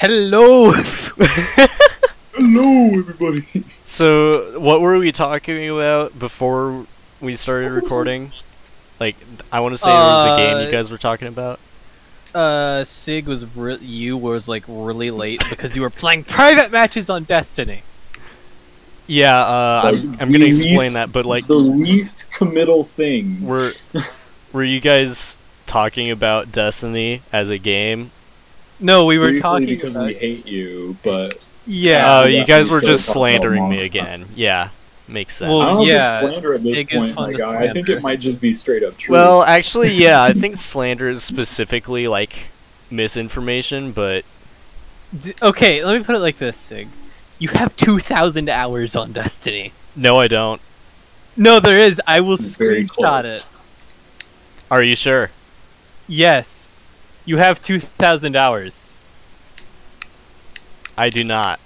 Hello. Hello, everybody. So, what were we talking about before we started recording? Like, I want to say there was a game you Uh, guys were talking about. uh, Sig was re- you was like really late because you were playing private matches on Destiny. Yeah, uh, I'm, I'm gonna the explain that, but like, the least committal thing. were were you guys talking about Destiny as a game? No, we were Briefly talking because about we hate you, but yeah. Oh, yeah, you guys were just slandering me again. Yeah, makes sense. Well, I don't know yeah, if it's slander at this it is point, fun my guy. I think it might just be straight up true. Well, actually, yeah, I think slander is specifically like misinformation, but D- okay, let me put it like this, Sig. You have two thousand hours on Destiny. no, I don't. No, there is. I will Very screenshot close. it. Are you sure? Yes, you have two thousand hours. I do not.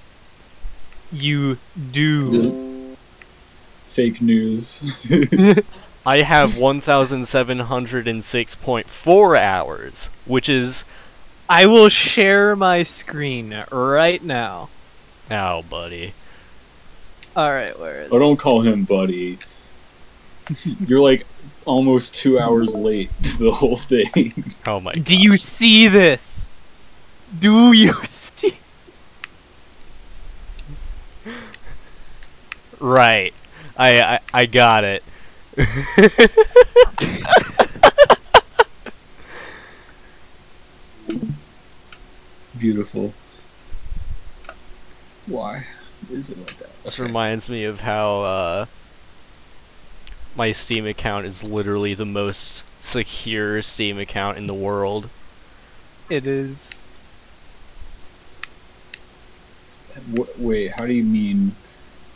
You do. fake news. I have 1,706.4 hours, which is. I will share my screen right now. Oh, buddy. All right, where is? oh, don't call him buddy. You're like almost two hours late to the whole thing. Oh my. Do you see this? Do you see? Right. I, I, I got it. Beautiful. Why is it like that? This Okay. reminds me of how uh, my Steam account is literally the most secure Steam account in the world. It is. W- wait, how do you mean?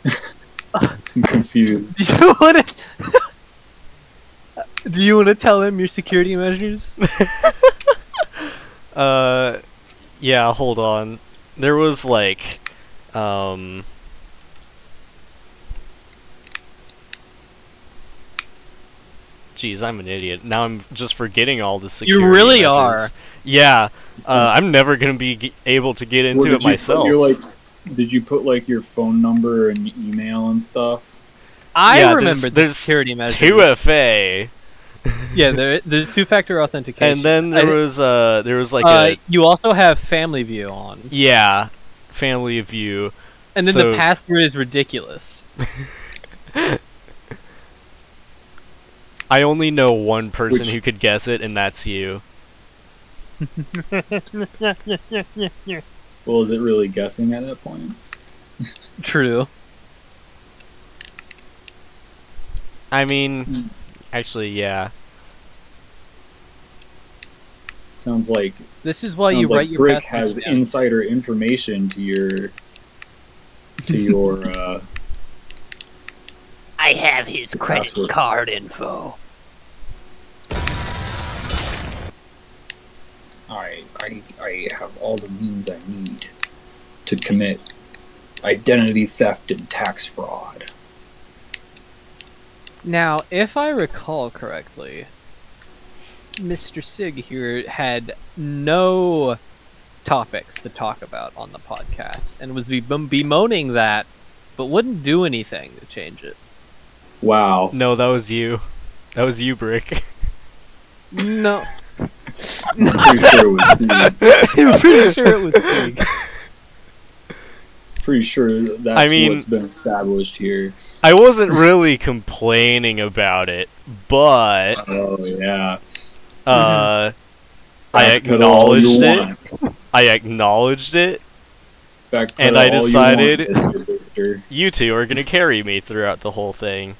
I'm confused. Do you want to? Do you want to tell him your security measures? Uh, yeah, hold on. There was like, um. Jeez, I'm an idiot. Now I'm just forgetting all the security You really measures. are. Yeah, uh, I'm never gonna be g- able to get into did it you put myself. your, like, did you put like your phone number and email and stuff? I Yeah, there's- remember the there's security measures. Two FA, Yeah, there, there's two-factor authentication. and then there I- was uh, there was like uh, a you also have Family View on, yeah, family view. and then So- the password is ridiculous. I only know one person Which- who could guess it, and that's you. Well, is it really guessing at that point? True. I mean, Hmm. actually, yeah. Sounds like This is why you sounds like write your Brick has down. insider information to your to your uh I have his credit Password. card info. I I I have all the means I need to commit identity theft and tax fraud. Now, if I recall correctly, Mr. Sig here had no topics to talk about on the podcast and was be- bemoaning that, but wouldn't do anything to change it. Wow. No, that was you. That was you, Brick. No. I'm pretty sure it was C. I'm pretty sure it was Sig. Pretty sure that's I mean- what's been established here. I wasn't really complaining about it, but Oh yeah. uh, I Backpedal all acknowledged it. want. I acknowledged it. And I all you want, decided- Mr. You two are gonna carry me throughout the whole thing.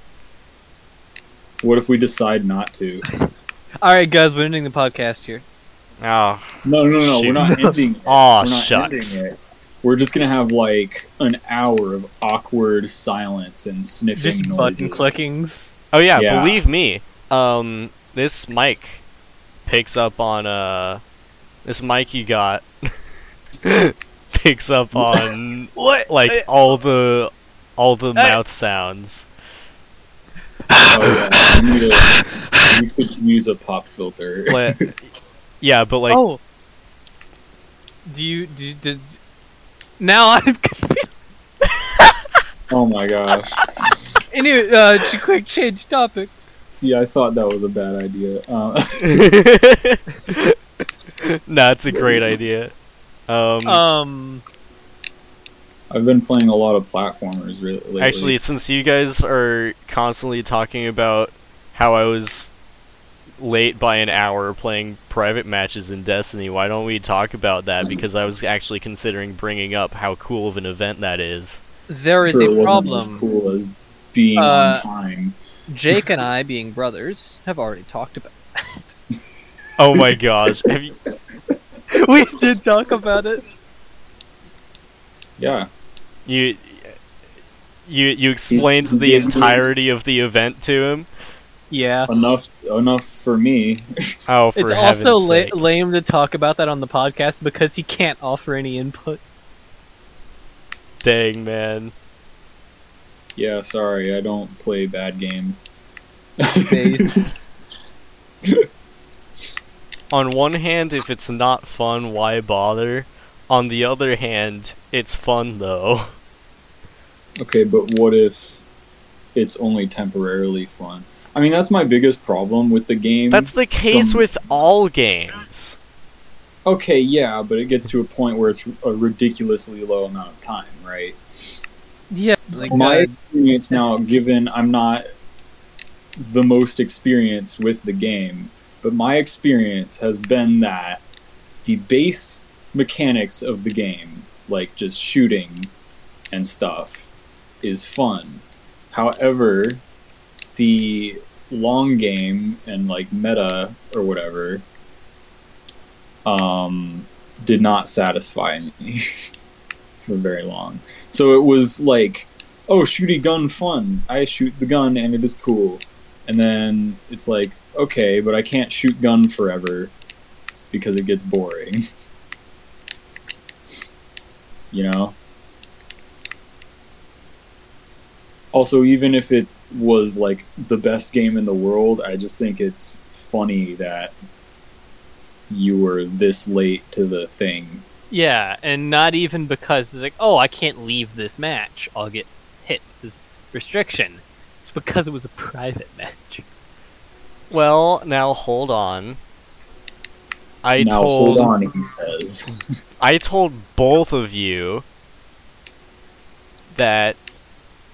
What if we decide not to? Alright, guys, we're ending the podcast here. Oh, No, no, no. Shoot. We're not ending. It. Aw, we're not shucks. ending it. We're just gonna have like an hour of awkward silence and sniffing Just noises. button clickings. oh yeah, Yeah. believe me. Um, this mic picks up on uh, this mic you got picks up on What? like all the all the mouth sounds. Oh yeah. We, need a, we could use a pop filter. Like, yeah, but like oh, Do you do, do now I'm. Oh my gosh. Anyway, uh, ch- quick change topics. See, I thought that was a bad idea. Uh, nah, it's a great idea. Um, Um, I've been playing a lot of platformers re- lately. actually, since you guys are constantly talking about how I was late by an hour playing private matches in Destiny, why don't we talk about that? Because I was actually considering bringing up how cool of an event that is. there is Sure, a wasn't problem. As cool as being Uh, on time. Jake and I, being brothers, have already talked about. That. Oh my gosh, have you? we did talk about it. Yeah. You you you explained the entirety of the event to him. Yeah. Enough. Enough for me. Oh, for It's also la- sake! lame to talk about that on the podcast because he can't offer any input. Dang man. Yeah. Sorry, I don't play bad games. On one hand, if it's not fun, why bother? On the other hand, it's fun though. Okay, but what if it's only temporarily fun? I mean, that's my biggest problem with the game. That's the case From- with all games. okay, yeah, but it gets to a point where it's a ridiculously low amount of time, right? yeah. Like, my uh, experience now, given I'm not the most experienced with the game, but my experience has been that the base mechanics of the game, like just shooting and stuff, is fun. However, the long game and like meta or whatever um did not satisfy me for very long. So it was like, oh, shooty gun fun. I shoot the gun and it is cool. And then it's like, okay, but I can't shoot gun forever because it gets boring. you know? Also, even if it was like the best game in the world, I just think it's funny that you were this late to the thing yeah, and not even because it's like, oh, I can't leave this match. I'll get hit with this restriction. It's because it was a private match. Well, now hold on. I now told hold on, he says. I told both of you that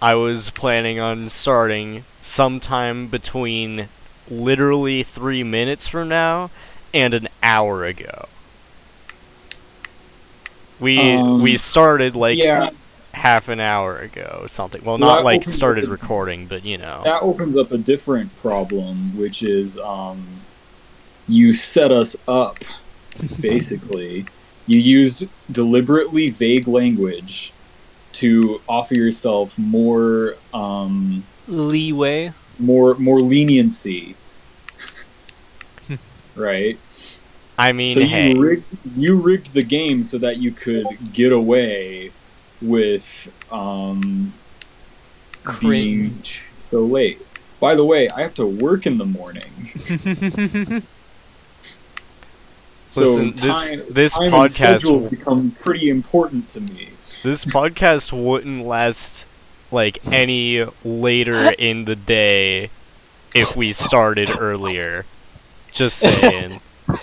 I was planning on starting sometime between literally three minutes from now and an hour ago. We Um, we started like yeah, half an hour ago, something. Well, Well, not like started a- recording, but you know. that opens up a different problem, which is um, you set us up, basically. You used deliberately vague language to offer yourself more um, Leeway. more more leniency. right? I mean, so hey, you rigged you rigged the game so that you could get away with um, being Cringe. so late. By the way, I have to work in the morning. So Listen, this- time, this time podcast schedules will- become pretty important to me. this podcast wouldn't last like any later in the day if we started earlier. Just saying.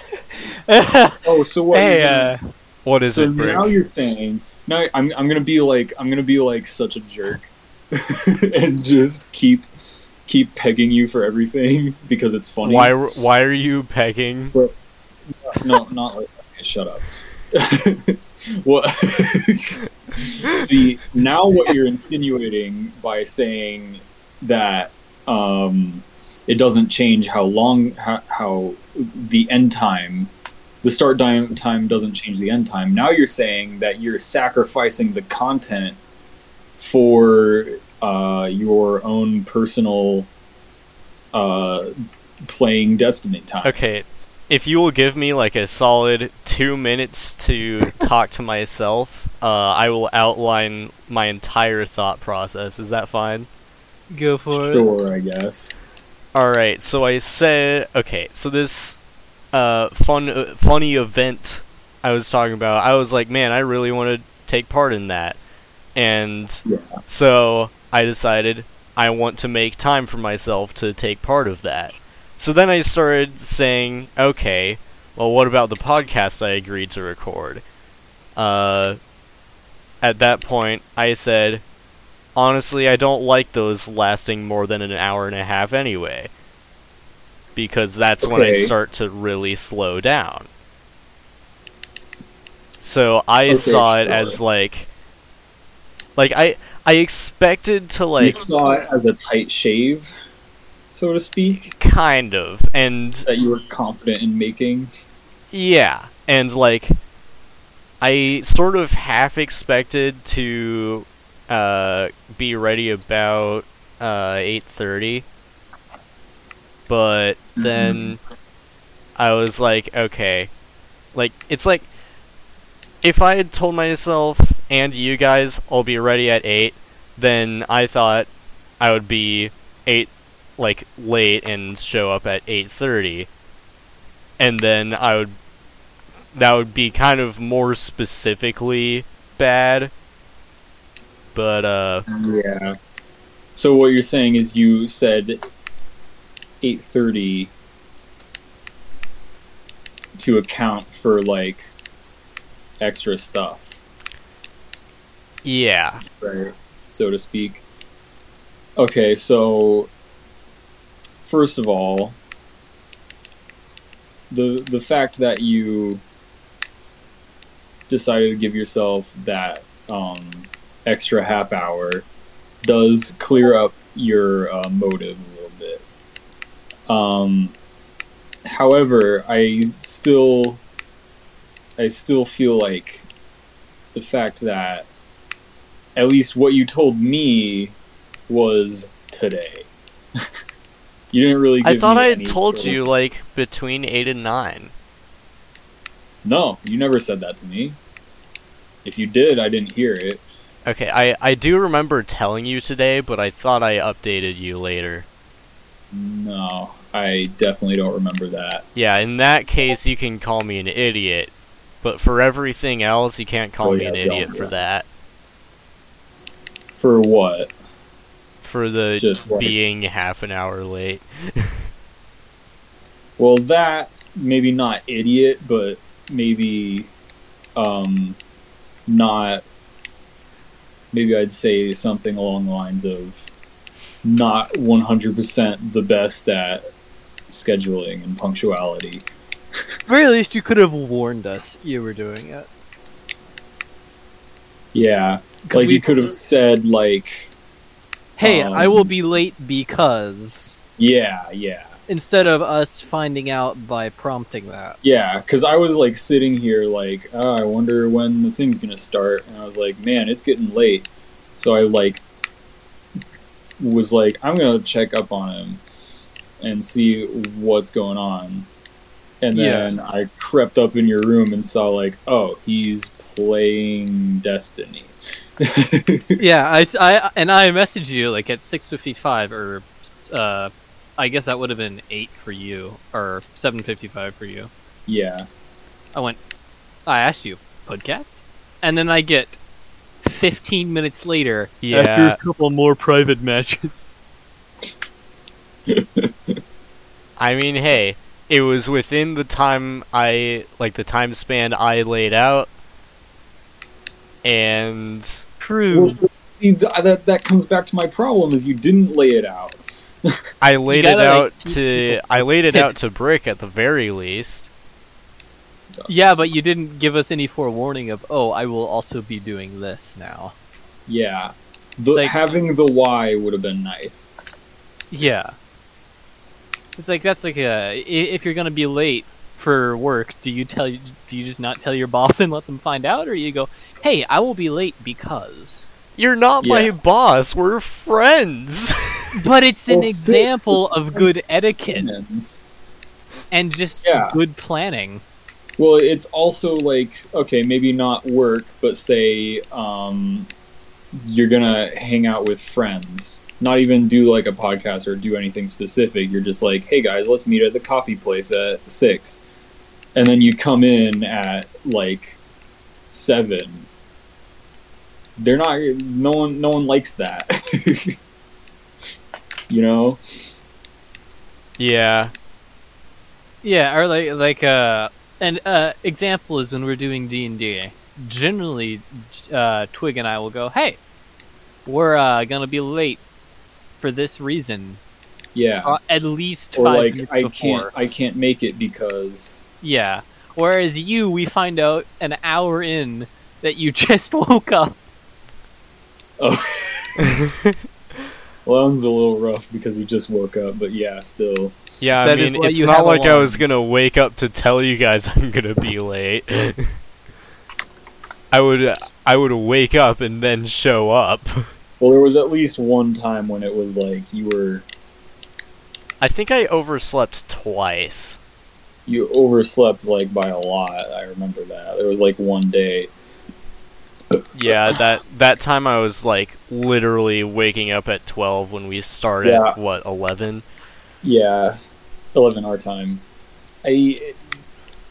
Oh, so what? hey, you're uh, What is so it, Brick? now you're saying now I'm I'm gonna be like I'm gonna be like such a jerk and just keep keep pegging you for everything because it's funny. Why why are you pegging? No, not like okay, shut up. what? See, now what you're insinuating by saying that um, it doesn't change how long how, how the end time, the start time time doesn't change the end time. Now you're saying that you're sacrificing the content for uh, your own personal uh, playing Destiny time. Okay, if you will give me like a solid two minutes to talk to myself, uh, I will outline my entire thought process. Is that fine? go for it. Sure, I guess. All right, so I said okay. So this uh, fun, uh, funny event I was talking about, I was like, man, I really want to take part in that. And Yeah. so I decided I want to make time for myself to take part of that. So then I started saying, okay, well, what about the podcast I agreed to record? Uh, at that point, I said, honestly, I don't like those lasting more than an hour and a half anyway. Because that's when I start to really slow down. So I Okay, saw it as like like I I expected to like you saw it as a tight shave, so to speak, kind of. And that you were confident in making. Yeah, and like I sort of half expected to uh, be ready about uh, eight thirty, but then I was like, okay, like it's like if I had told myself and you guys I'll be ready at eight, then I thought I would be eight like late and show up at eight thirty and then I would that would be kind of more specifically bad. But uh Yeah. So what you're saying is you said 8:30 to account for like extra stuff, yeah. right? So to speak. Okay, so first of all, the the fact that you decided to give yourself that um, extra half hour does clear up your uh, motive a little bit. Um, however, I still, I still feel like the fact that at least what you told me was today. you didn't really. Give I thought I had told you like between 8 and 9. No, you never said that to me. If you did, I didn't hear it. Okay, I I do remember telling you today, but I thought I updated you later. No, I definitely don't remember that. Yeah, in that case you can call me an idiot, but for everything else you can't call Oh, me yeah, an idiot for that. For what? For the Just like- being half an hour late. Well, that maybe not idiot, but maybe um, not. Maybe I'd say something along the lines of not 100% the best at scheduling and punctuality. very least, you could have warned us you were doing it. Yeah, like you could have said like, Hey, um, I will be late because. yeah, yeah. Instead of us finding out by prompting that. Yeah, because I was like sitting here, like, oh, I wonder when the thing's gonna start, and I was like, man, it's getting late. So I like was like, I'm gonna check up on him and see what's going on. And then I crept up in your room and saw like, oh, he's playing Destiny. Yeah, I, I and I messaged you like at six fifty five or uh, I guess that would have been eight for you or seven fifty five for you. yeah, I went. I asked you podcast, and then I get fifteen minutes later yeah. after a couple more private matches. I mean, hey, it was within the time I like the time span I laid out, and True. Well, uh, that that comes back to my problem is you didn't lay it out. I laid it gotta, like, out keep to I laid it out to Brick at the very least. yeah, but you didn't give us any forewarning of. Oh, I will also be doing this now. Yeah, the, like- having the why would have been nice. Yeah. It's like that's like a i- if you're gonna be late for work, do you tell do you just not tell your boss and let them find out, or you go, hey, I will be late because. You're not my boss. We're friends. But it's an Well, example of good etiquette Humans. and just Yeah. good planning. Well, it's also like okay, maybe not work, but say um, you're gonna hang out with friends. Not even do like a podcast or do anything specific. You're just like, hey guys, let's meet at the coffee place at six, and then you come in at like seven, they're not. No one. No one likes that. you know. Yeah. Yeah, or like like uh an uh example is when we're doing D and D. Generally, uh, Twig and I will go, "Hey, we're uh, gonna be late for this reason." Yeah. Uh, at least or five like minutes I before. can't. I can't make it because. Yeah. Whereas you, we find out an hour in that you just woke up. Oh. well, that one's a little rough because he just woke up, but yeah, still. Yeah, I That is mean, it's not have like I was gonna wake up to tell you guys I'm gonna be late. I would, I would wake up and then show up. Well, there was at least one time when it was like you were I think I overslept twice. You overslept like by a lot. I remember that. There was like one day. Yeah, that that time I was like literally waking up at twelve when we started. Yeah. What eleven? Yeah, eleven our time. I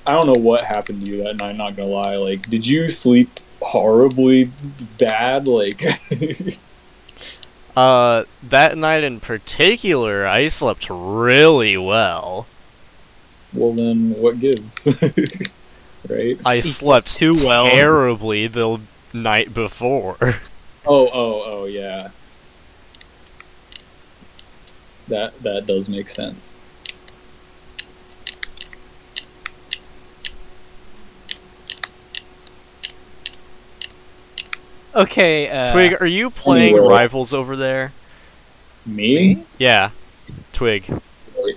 I don't know what happened to you that night. Not gonna lie. Like, did you sleep horribly bad? Like, Uh, that night in particular, I slept really well. Well then, what gives? right? I slept slept too well. terribly the night before. Oh, oh, oh, yeah. That that does make sense. Okay, uh, Twig, are you playing Anyway. Rivals over there? Me? Yeah, Twig.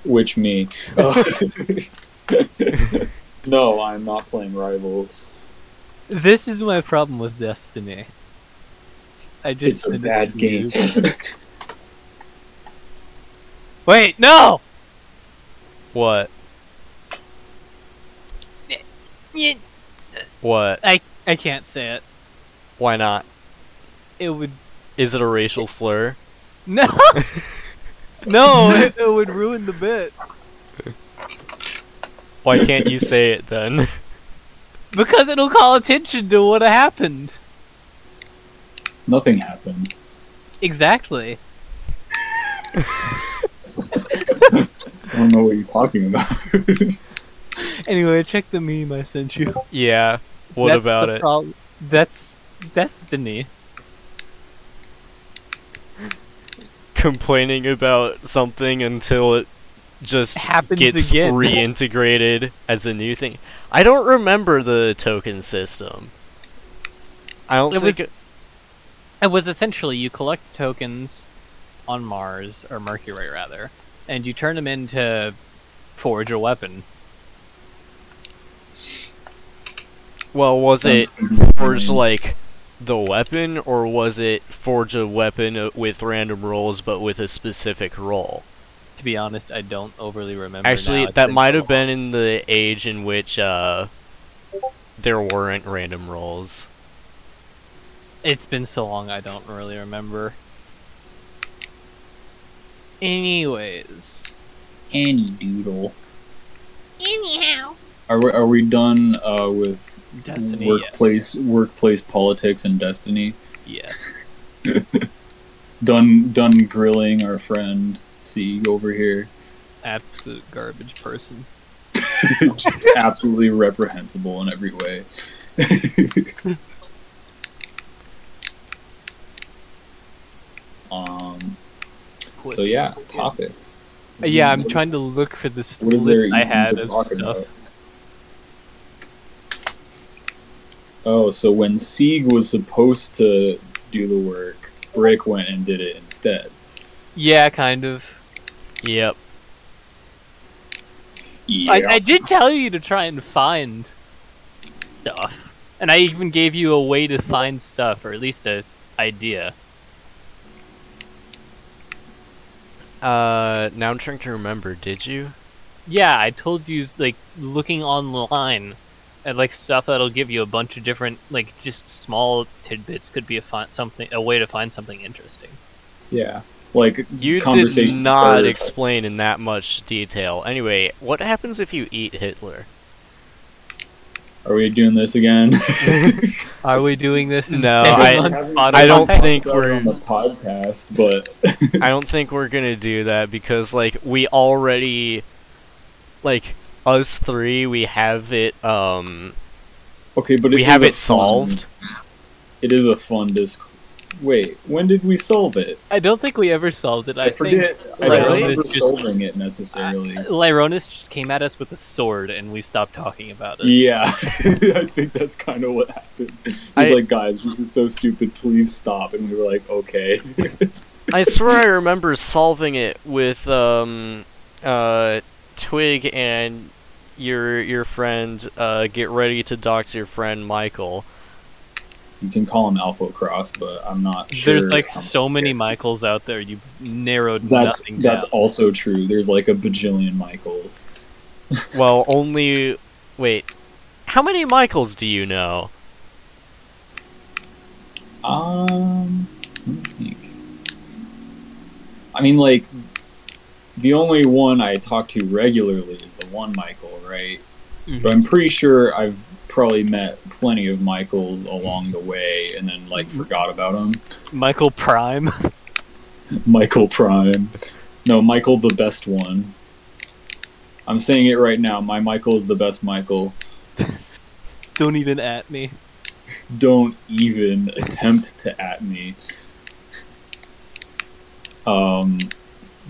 Which me? Oh. no, I'm not playing Rivals. this is my problem with Destiny. I just It's just a sent bad game. Wait, no! What? Yeah, What? I I can't say it. Why not? It would Is it a racial slur? no, no. It, it would ruin the bit Why can't you say it then? because it'll call attention to what happened. Nothing happened. Exactly. I don't know what you're talking about. Anyway, check the meme I sent you. yeah. What That's about the it? prob- that's Destiny. Complaining about something until it just Happens gets again. reintegrated as a new thing. I don't remember the token system. I don't It think was. it- It was essentially you collect tokens on Mars or Mercury rather, and you turn them into forge a weapon. well, was it forge like the weapon, or was it forge a weapon uh, with random rolls but with a specific roll? To be honest, I don't overly remember. Actually, now. That might have been in the age in which uh, there weren't random rolls. It's been so long, I don't really remember. Anyways, Any doodle. Anyhow. Are we, are we done uh, with Destiny. workplace workplace politics and Destiny? Yes. Done done grilling our friend Sieg over here. Absolute garbage person. Just absolutely reprehensible in every way. um. So yeah, topics. Yeah, I'm trying to look for this list I even had of stuff. about? Oh, so when Sieg was supposed to do the work, Brick went and did it instead. Yeah, kind of. Yep. Yeah. I, I did tell you to try and find stuff, and I even gave you a way to find stuff, or at least a idea. Uh, now I'm trying to remember. Did you? Yeah, I told you like looking online at like stuff that'll give you a bunch of different like just small tidbits could be a fun something a way to find something interesting. yeah. Like You did not explain in that much detail. Anyway, what happens if you eat Hitler? Are we doing this again? Are we doing this No, I- of on Spotify? I don't think we're- on the podcast, but I don't think we're gonna do that because like we already like us three we have it um okay, but it we have it fun- solved. It is a fun disc. Wait, when did we solve it? I don't think we ever solved it. I, I, forget. I don't remember It's just- solving it necessarily. think Lyronis just came at us with a sword, and we stopped talking about it. Yeah, I think that's kind of what happened. He's I- like, guys, this is so stupid. Please stop. And we were like, okay. I swear I remember solving it with um uh Twig and your your friend uh get ready to dox your friend Michael. You can call him Alpha Cross, but I'm not sure. There's like so many Michaels out there. You've narrowed That's nothing that's down. also true. There's like a bajillion Michaels. Well, only wait. How many Michaels do you know? Um, let me think. I mean, like, the only one I talk to regularly is the one Michael, right? Mhm. But I'm pretty sure I've probably met plenty of Michaels along the way and then, like, forgot about them. Michael Prime. Michael Prime. No, Michael the best one. I'm saying it right now. My Michael is the best Michael. Don't even at me. Don't even attempt to at me. Um,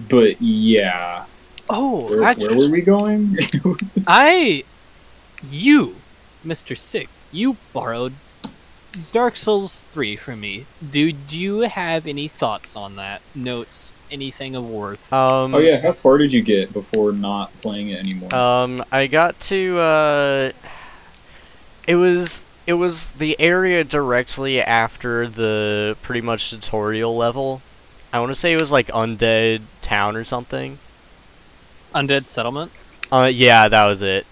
but yeah. Oh, Where, actually, where were we going? I, you, Mr. Sick, you borrowed Dark Souls 3 from me. Do, do you have any thoughts on that? Notes? Anything of worth? Um oh yeah, how far did you get before not playing it anymore? Um, I got to uh, it was it was the area directly after the pretty much tutorial level. I want to say it was like Undead Town or something. Undead Settlement? Uh, yeah, that was it.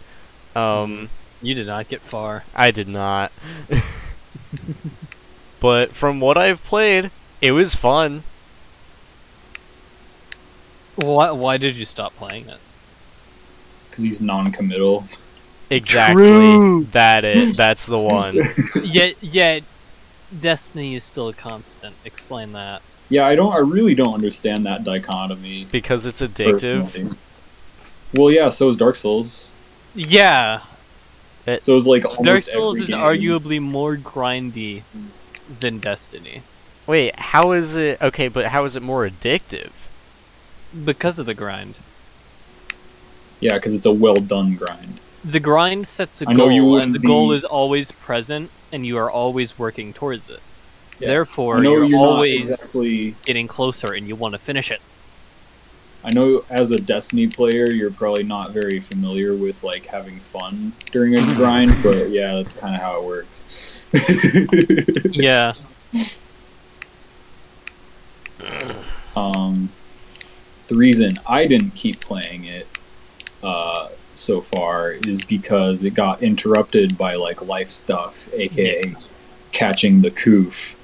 Um, You did not get far. I did not. but from what I've played, it was fun. Why, why did you stop playing it? Because he's non-committal. Exactly. True. That it. That's the one. yet, yet, Destiny is still a constant. Explain that. Yeah, I don't. I really don't understand that dichotomy. because it's addictive. personally. Well, yeah. So is Dark Souls. Yeah, So it's like almost Dark Souls every is game. arguably more grindy than Destiny Wait, how is it okay, but how is it more addictive? because of the grind. Yeah, because it's a well done grind. The grind sets a I know you goal, and the goal is always present, and you are always working towards it. Yeah. Therefore, you're, you're, always exactly. getting closer, and you want to finish it. I know as a Destiny player, you're probably not very familiar with like having fun during a grind, but yeah, that's kind of how it works. Yeah, um, the reason I didn't keep playing it uh, so far is because it got interrupted by like life stuff, aka catching the coof.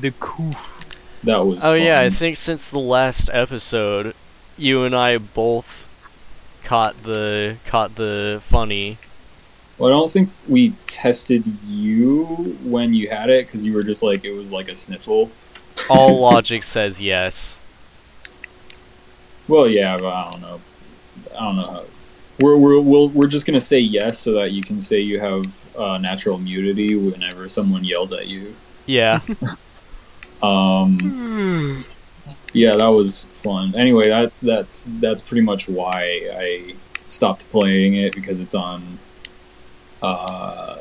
The coof. That was Oh yeah, I think since the last episode, you and I both caught the caught the funny. Well, I don't think we tested you when you had it because you were just like it was like a sniffle. All logic says yes. Well, yeah, but I don't know. It's- I don't know. How, we're we're we'll, we're just gonna say yes so that you can say you have uh, natural immunity whenever someone yells at you. Yeah. Um, yeah, that was fun. Anyway, that that's that's pretty much why I stopped playing it because it's on. Uh,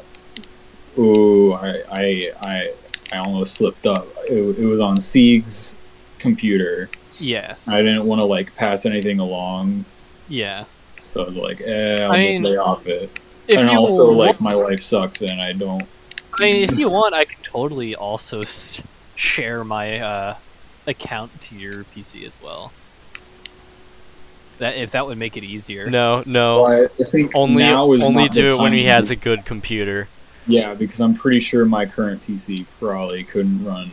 ooh, I I I I almost slipped up. It, it was on Sieg's computer. Yes. I didn't want to like pass anything along, yeah. so I was like, eh, I'll I just mean, lay off it. And also, want, like, my life sucks, and I don't. I mean, if you want, I can totally also share my uh, account to your PC as well. That if that would make it easier. No, no. I think Only now is only do it when he has a good computer. Yeah, because I'm pretty sure my current PC probably couldn't run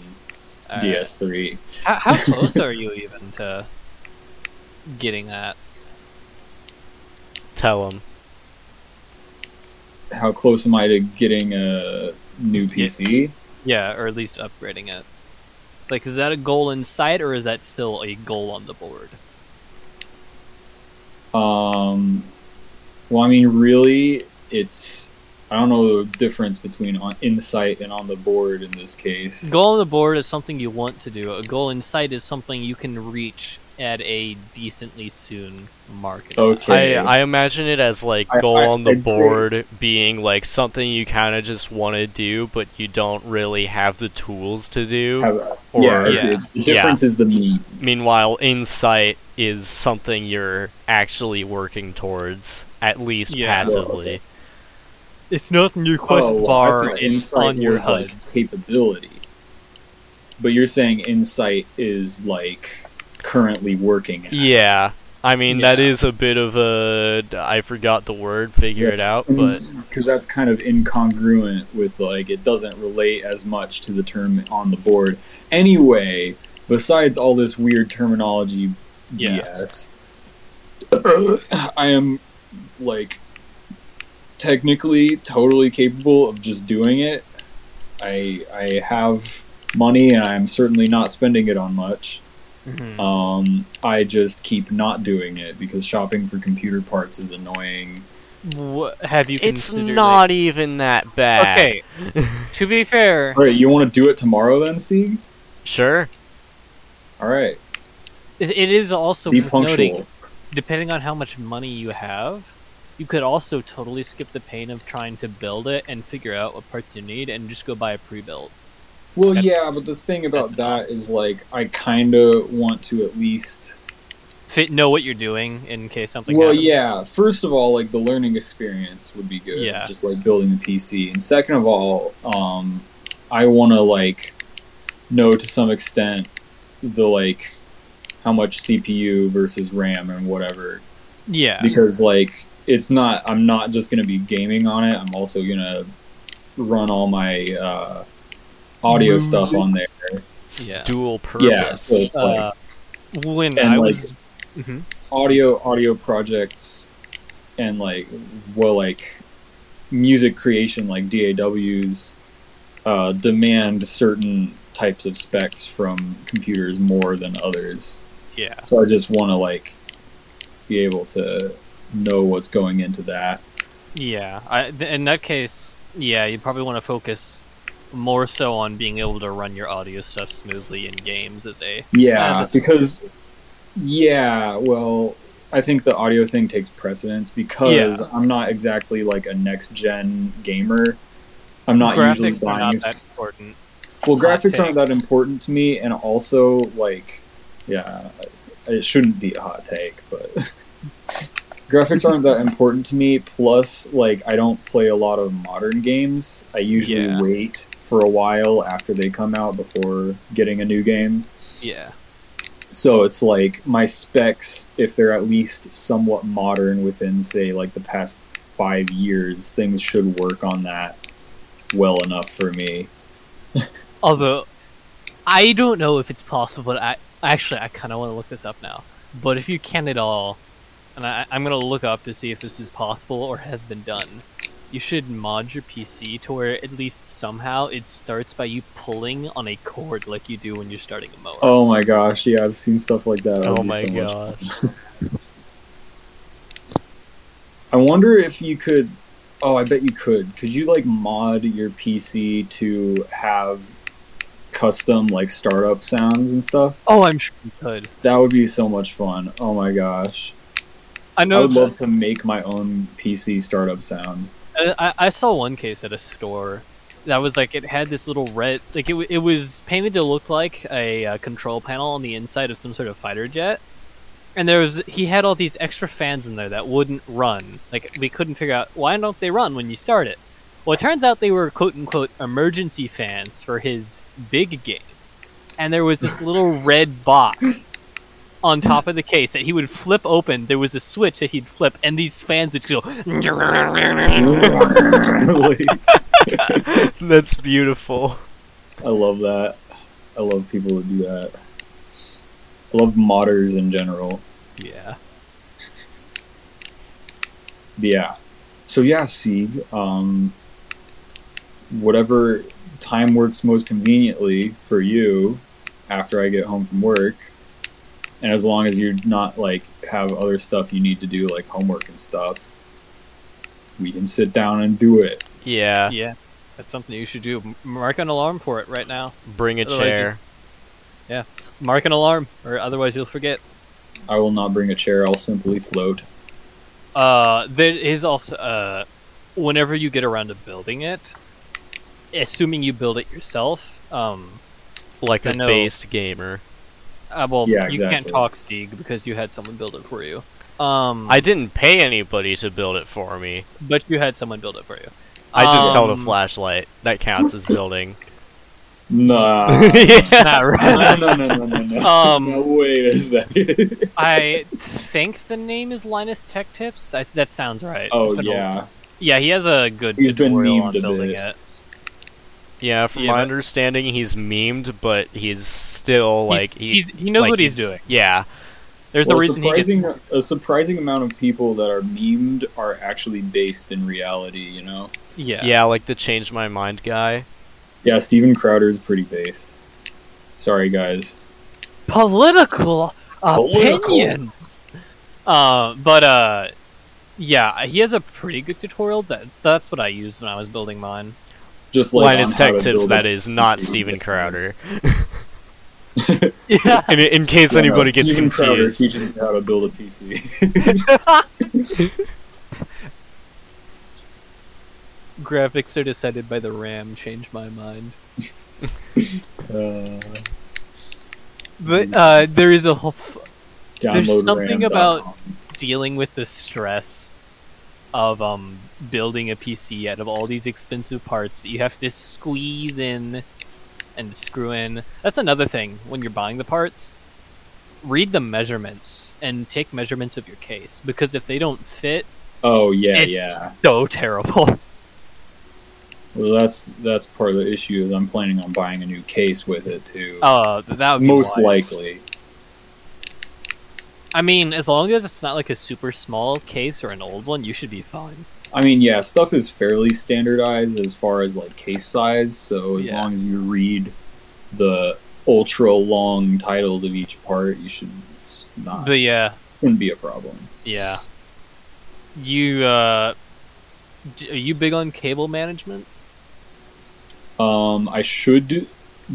Alright. DS3. How, how close are you even to getting that? Tell him. how close am I to getting a new PC? Yeah, or at least upgrading it. Like, is that a goal in sight, or is that still a goal on the board? Um, well, I mean, really, it's I don't know the difference between on insight and on the board in this case. Goal on the board is something you want to do. A goal in sight is something you can reach at a decently soon market. Okay. I, I imagine it as like I- goal I- on the I'd say- board being like something you kind of just want to do, but you don't really have the tools to do. Or- yeah, Yeah. The, the difference is the means. Meanwhile, insight is something you're actually working towards, at least Yeah. passively. It's not in your quest Oh, bar. thought It's on your was, HUD. like capability. But you're saying insight is like currently working. At. Yeah. I mean, that Yeah. is a bit of a. I forgot the word, figure it out, but. because that's kind of incongruent with like it doesn't relate as much to the term on the board. Anyway, besides all this weird terminology Yeah. I am like technically totally capable of just doing it. I I have money and I'm certainly not spending it on much. Mhm. Um, I just keep not doing it because shopping for computer parts is annoying. Wha- have you It's considered? not even that bad. Okay. to be fair, All right, you want to do it tomorrow then, Sieg? Sure. All right, it it is also be worth noting, depending on how much money you have, you could also totally skip the pain of trying to build it and figure out what parts you need and just go buy a pre-built. Well, That's- yeah, but the thing about that's like I kind of want to at least. Fit know what you're doing in case something Well, happens. yeah. First of all, like the learning experience would be good. Yeah. Just like building the PC, and second of all, um, I want to like know to some extent the like how much CPU versus RAM and whatever Yeah. because like it's not i'm not just going to be gaming on it i'm also going to run all my uh, audio stuff on there It's Yeah. dual purpose. yeah so it's like Uh, when and, I like, was Mhm. audio audio projects and like well like music creation like DAWs uh, demand certain types of specs from computers more than others yeah. so i just want to like be able to know what's going into that Yeah, I, th- in that case, yeah, you probably want to focus more so on being able to run your audio stuff smoothly in games as a Yeah, Uh, because yeah, well, I think the audio thing takes precedence because Yeah. I'm not exactly like a next gen gamer. I'm not usually graphics are buying. not that important. well, graphics aren't that important to me, and also like, yeah, it shouldn't be a hot take, but graphics aren't that important to me. Plus, like, I don't play a lot of modern games. I usually Yeah. wait for a while after they come out before getting a new game. Yeah, So it's like my specs, if they're at least somewhat modern within, say, like the past five years, things should work on that well enough for me. although I don't know if it's possible. But I actually I kind of want to look this up now. But if you can at all, and I, I'm gonna look up to see if this is possible or has been done. You should mod your PC to where at least somehow it starts by you pulling on a cord like you do when you're starting a mower. Oh my gosh, yeah, I've seen stuff like that. That Oh my so gosh. I wonder if you could. Oh, I bet you could. Could you like mod your PC to have custom like startup sounds and stuff? Oh, I'm sure you could. That would be so much fun. Oh my gosh. I know. I would that- love to make my own PC startup sound. I, I saw one case at a store that was like it had this little red like it, it was painted to look like a, uh control panel on the inside of some sort of fighter jet. And there was he had all these extra fans in there that wouldn't run. Like we couldn't figure out why don't they run when you start it? Well it turns out they were quote unquote emergency fans for his big game. And there was this little red box on top of the case that he would flip open there was a switch that he'd flip and these fans would go That's beautiful. I love that. I love people that do that. I love modders in general. yeah yeah. so yeah, Sieg. Um, whatever time works most conveniently for you after I get home from work, and as long as you're not like have other stuff you need to do like homework and stuff, we can sit down and do it. Yeah, Yeah, that's something you should do. Mark an alarm for it right now. bring a Otherwise you- chair. Mark an alarm, or otherwise you'll forget. I will not bring a chair. I'll simply float. Uh, there is also uh, whenever you get around to building it, assuming you build it yourself. Um, Like a know- based gamer. Uh, well, Yeah, you can't talk Sieg because you had someone build it for you. Um, I didn't pay anybody to build it for me. but you had someone build it for you. I just held a Um, flashlight. That counts as building. Nah. yeah. Not right. no, no, no, no, no, no. Um, No, wait a second. I think the name is Linus Tech Tips. I, that sounds right. oh It's been a- yeah. yeah. He has a good He's been tutorial on a building bit. it. Yeah, from Yeah, my but- understanding, he's memed, but he's still like he, he's- he knows like, what he's doing. Yeah, There's Well, a reason he gets. a surprising amount of people that are memed are actually based in reality. You know. Yeah. yeah, like the change my mind guy. Yeah, Steven Crowder is pretty based. Sorry, guys. Political Political. opinions. Uh, but uh, yeah, he has a pretty good tutorial. That's that's what I used when I was building mine. Just like Linus Tech Tips, build that a is not PC. Steven Crowder. Yeah. In, in case Yeah, no, anybody gets Steven Crowder teaches you how to build a PC. Graphics are decided by the RAM. Change my mind. uh, But uh, there is a whole f- There's something RAM about- dot dealing with the stress of um building a PC out of all these expensive parts that you have to squeeze in and screw in. That's another thing when you're buying the parts. Read the measurements and take measurements of your case because if they don't fit, Oh yeah, It's- yeah. so terrible. Well, that's that's part of the issue. Is I'm planning on buying a new case with it too. Uh, that would be Most wise. likely. I mean, as long as it's not like a super small case or an old one, you should be fine. I mean, yeah, stuff is fairly standardized as far as like case size. So as Yeah. long as you read the ultra long titles of each part, you should it's not But yeah, wouldn't be a problem. yeah. You uh, d- are you big on cable management? Um, I should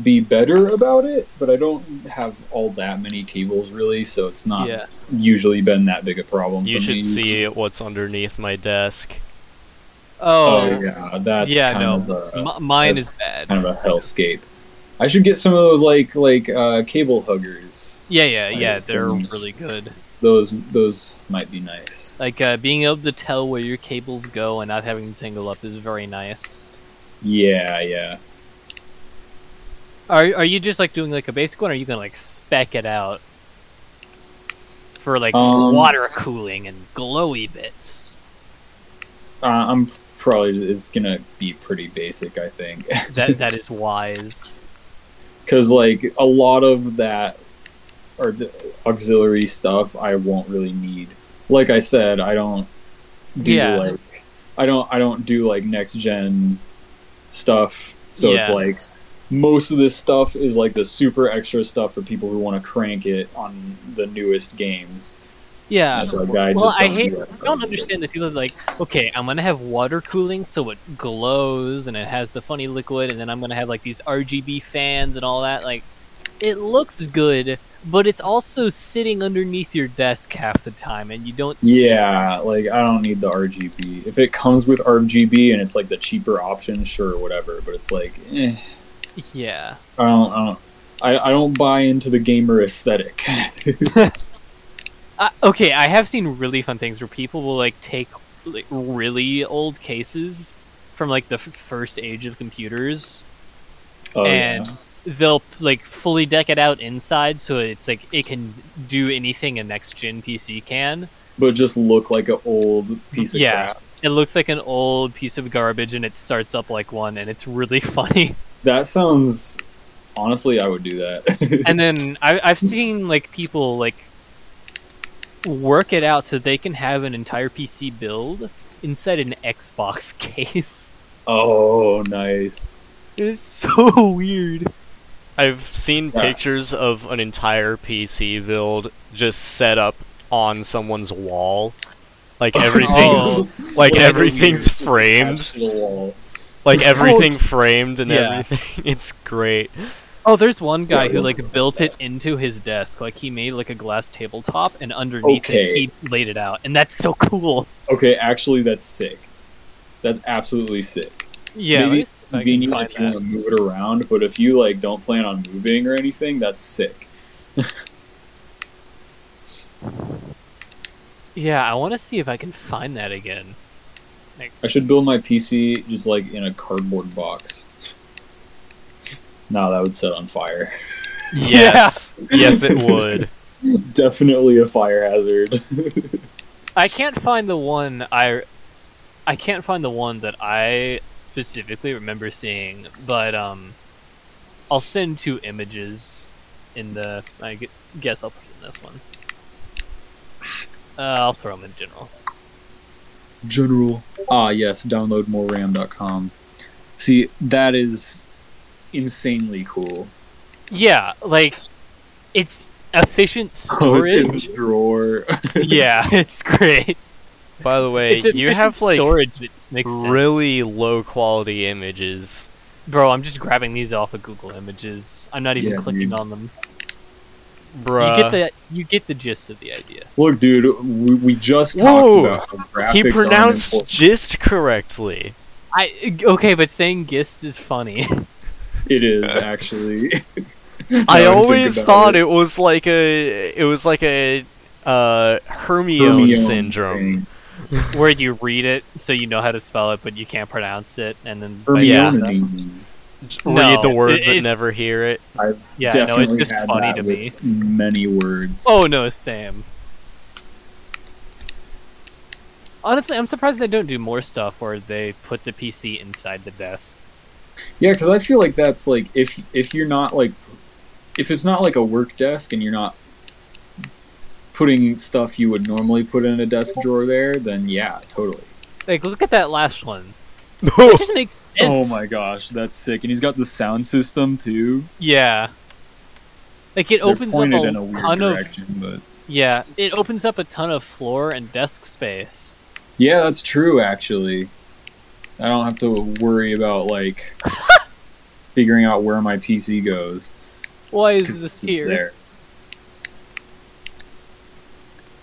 be better about it, but I don't have all that many cables really, so it's not Yeah. usually been that big a problem. You for should me. see what's underneath my desk. Oh, Oh, yeah, that's yeah, kind no, of a, M- mine is bad. kind of a hellscape. I should get some of those like like uh, cable huggers. Yeah, yeah, Like yeah. They're really good. Those those might be nice. Like uh, being able to tell where your cables go and not having them tangle up is very nice. Yeah, yeah. Are are you just like doing like a basic one, or are you gonna like spec it out for like Um, water cooling and glowy bits? Uh, I'm probably it's gonna be pretty basic, I think, That that is wise. because like a lot of that or auxiliary stuff I won't really need. Like I said, I don't do Yeah. like I don't I don't do like next gen stuff. So it's like most of this stuff is like the super extra stuff for people who want to crank it on the newest games. Yeah. That's like I Well, just I don't hate. do I don't understand the people like, okay, I'm gonna have water cooling so it glows and it has the funny liquid, and then I'm gonna have like these RGB fans and all that. Like, it looks good, but it's also sitting underneath your desk half the time, and you don't. see- Yeah, like I don't need the RGB. If it comes with RGB and it's like the cheaper option, sure, whatever. But it's like, eh, Yeah. I don't, I don't, I, I don't buy into the gamer aesthetic. Uh, okay, I have seen really fun things where people will like take like really old cases from like the f- first age of computers oh, and they'll like fully deck it out inside so it's like it can do anything a next gen PC can. but just look like an old piece of Yeah. crap. It looks like an old piece of garbage and it starts up like one and it's really funny. That sounds. Honestly, I would do that. and then I, I've seen like people like work it out so they can have an entire PC build inside an Xbox case. Oh, nice. It is so weird. I've seen Yeah. pictures of an entire PC build just set up on someone's wall. Like everything's Oh. like everything's framed, attached to the wall. like oh, everything framed and Yeah. everything. It's great. Oh, there's one guy who like built it into his desk. Like he made like a glass tabletop, and underneath Okay. it he laid it out, and that's so cool. Okay, actually, that's sick. That's absolutely sick. Yeah, Maybe me see if I can convenient if you want to move it around, but if you like don't plan on moving or anything, that's sick. Yeah, I want to see if I can find that again. I should build my PC just like in a cardboard box. No, that would set on fire. Yes, yes, it would. Definitely a fire hazard. I can't find the one I, I can't find the one that I specifically remember seeing, but um, I'll send two images in the. I guess I'll put it in this one. Uh, I'll throw them in general. General. Ah, yes, download moreram.com. See, that is insanely cool. Yeah, like it's efficient Oh, it's in storage. the drawer. yeah, it's great. By the way, you have like storage that makes sense. really low quality images. bro. I'm just grabbing these off of Google Images. I'm not even Yeah, clicking dude. on them. Bruh. You get the you get the gist of the idea. Look, dude, we, we just Whoa! talked about how graphics he aren't pronounced important. gist correctly. I okay, but saying gist is funny. It is actually. I always thought it. was like a it was like a uh Hermione, Hermione syndrome. thing. where you read it so you know how to spell it, but you can't pronounce it, and then vice Yeah. Versa. Hermione. No, Read the word but never hear it. I've Yeah, no, it's just had funny that to me. many words. Oh no, Sam. Honestly, I'm surprised they don't do more stuff where they put the PC inside the desk. Yeah, because I feel like that's like if if you're not like if it's not like a work desk and you're not putting stuff you would normally put in a desk drawer there, then yeah, totally. Like, look at that last one. It just makes oh sense. Oh my gosh, that's sick! And he's got the sound system too. Yeah. Like it They're opens up pointed a, in a weird ton of but yeah, it opens up a ton of floor and desk space. yeah, that's true. Actually, I don't have to worry about like figuring out where my PC goes. Why is this here? There.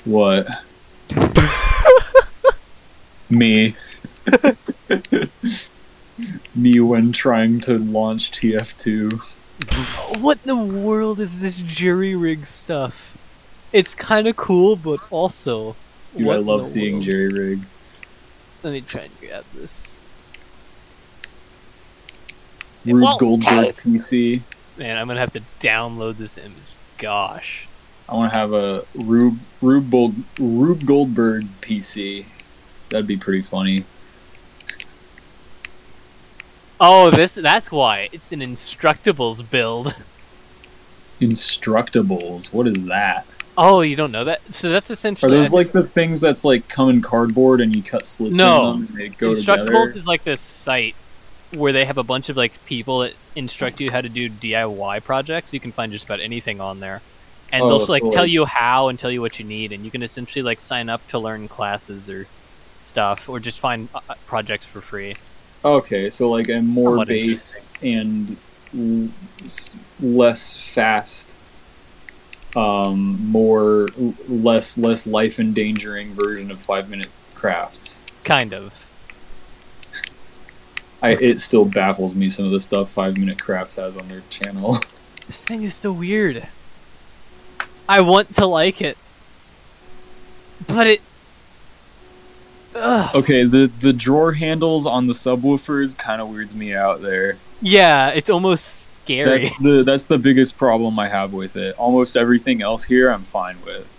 What? Me. Me when trying to launch TF2. What in the world is this jury rig stuff? It's kind of cool, but also. Dude, I love seeing world? jerry rigs. Let me try and grab this. Rube Goldberg. PC. Man, I'm gonna have to download this image. Gosh. I want to have a Rube Rube, Rube Goldberg PC. That'd be pretty funny. Oh, this that's why. It's an Instructables build. Instructables. What is that? Oh, you don't know that? So that's essentially. Are those like the things that's like come in cardboard and you cut slits No. in them and they go Instructables together? is like this site where they have a bunch of like people that instruct you how to do DIY projects. You can find just about anything on there. And Oh, they'll so, like tell you how and tell you what you need and you can essentially like sign up to learn classes or stuff or just find uh, uh, projects for free. Okay, so like a more Somewhat based and l- less fast, um, more l- less less life endangering version of five minute crafts. Kind of. I it still baffles me some of the stuff five minute crafts has on their channel. This thing is so weird. I want to like it. But it Ugh. okay, the the drawer handles on the subwoofers kind of weirds me out there. Yeah, it's almost scary. That's the that's the biggest problem I have with it. Almost everything else here I'm fine with.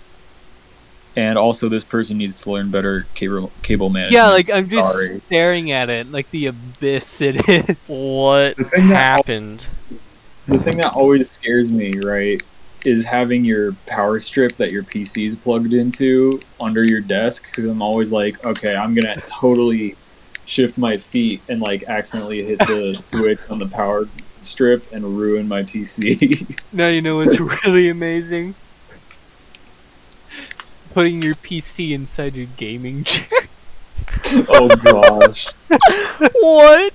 And also, this person needs to learn better cable cable management. Yeah, like I'm just Sorry. staring at it, like the abyss it is. What The thing that- happened? the thing that always scares me, right, is having your power strip that your PC is plugged into under your desk because I'm always like, okay, I'm gonna totally shift my feet and like accidentally hit the switch on the power strip and ruin my PC. Now you know what's really amazing. Putting your PC inside your gaming chair. oh gosh, what?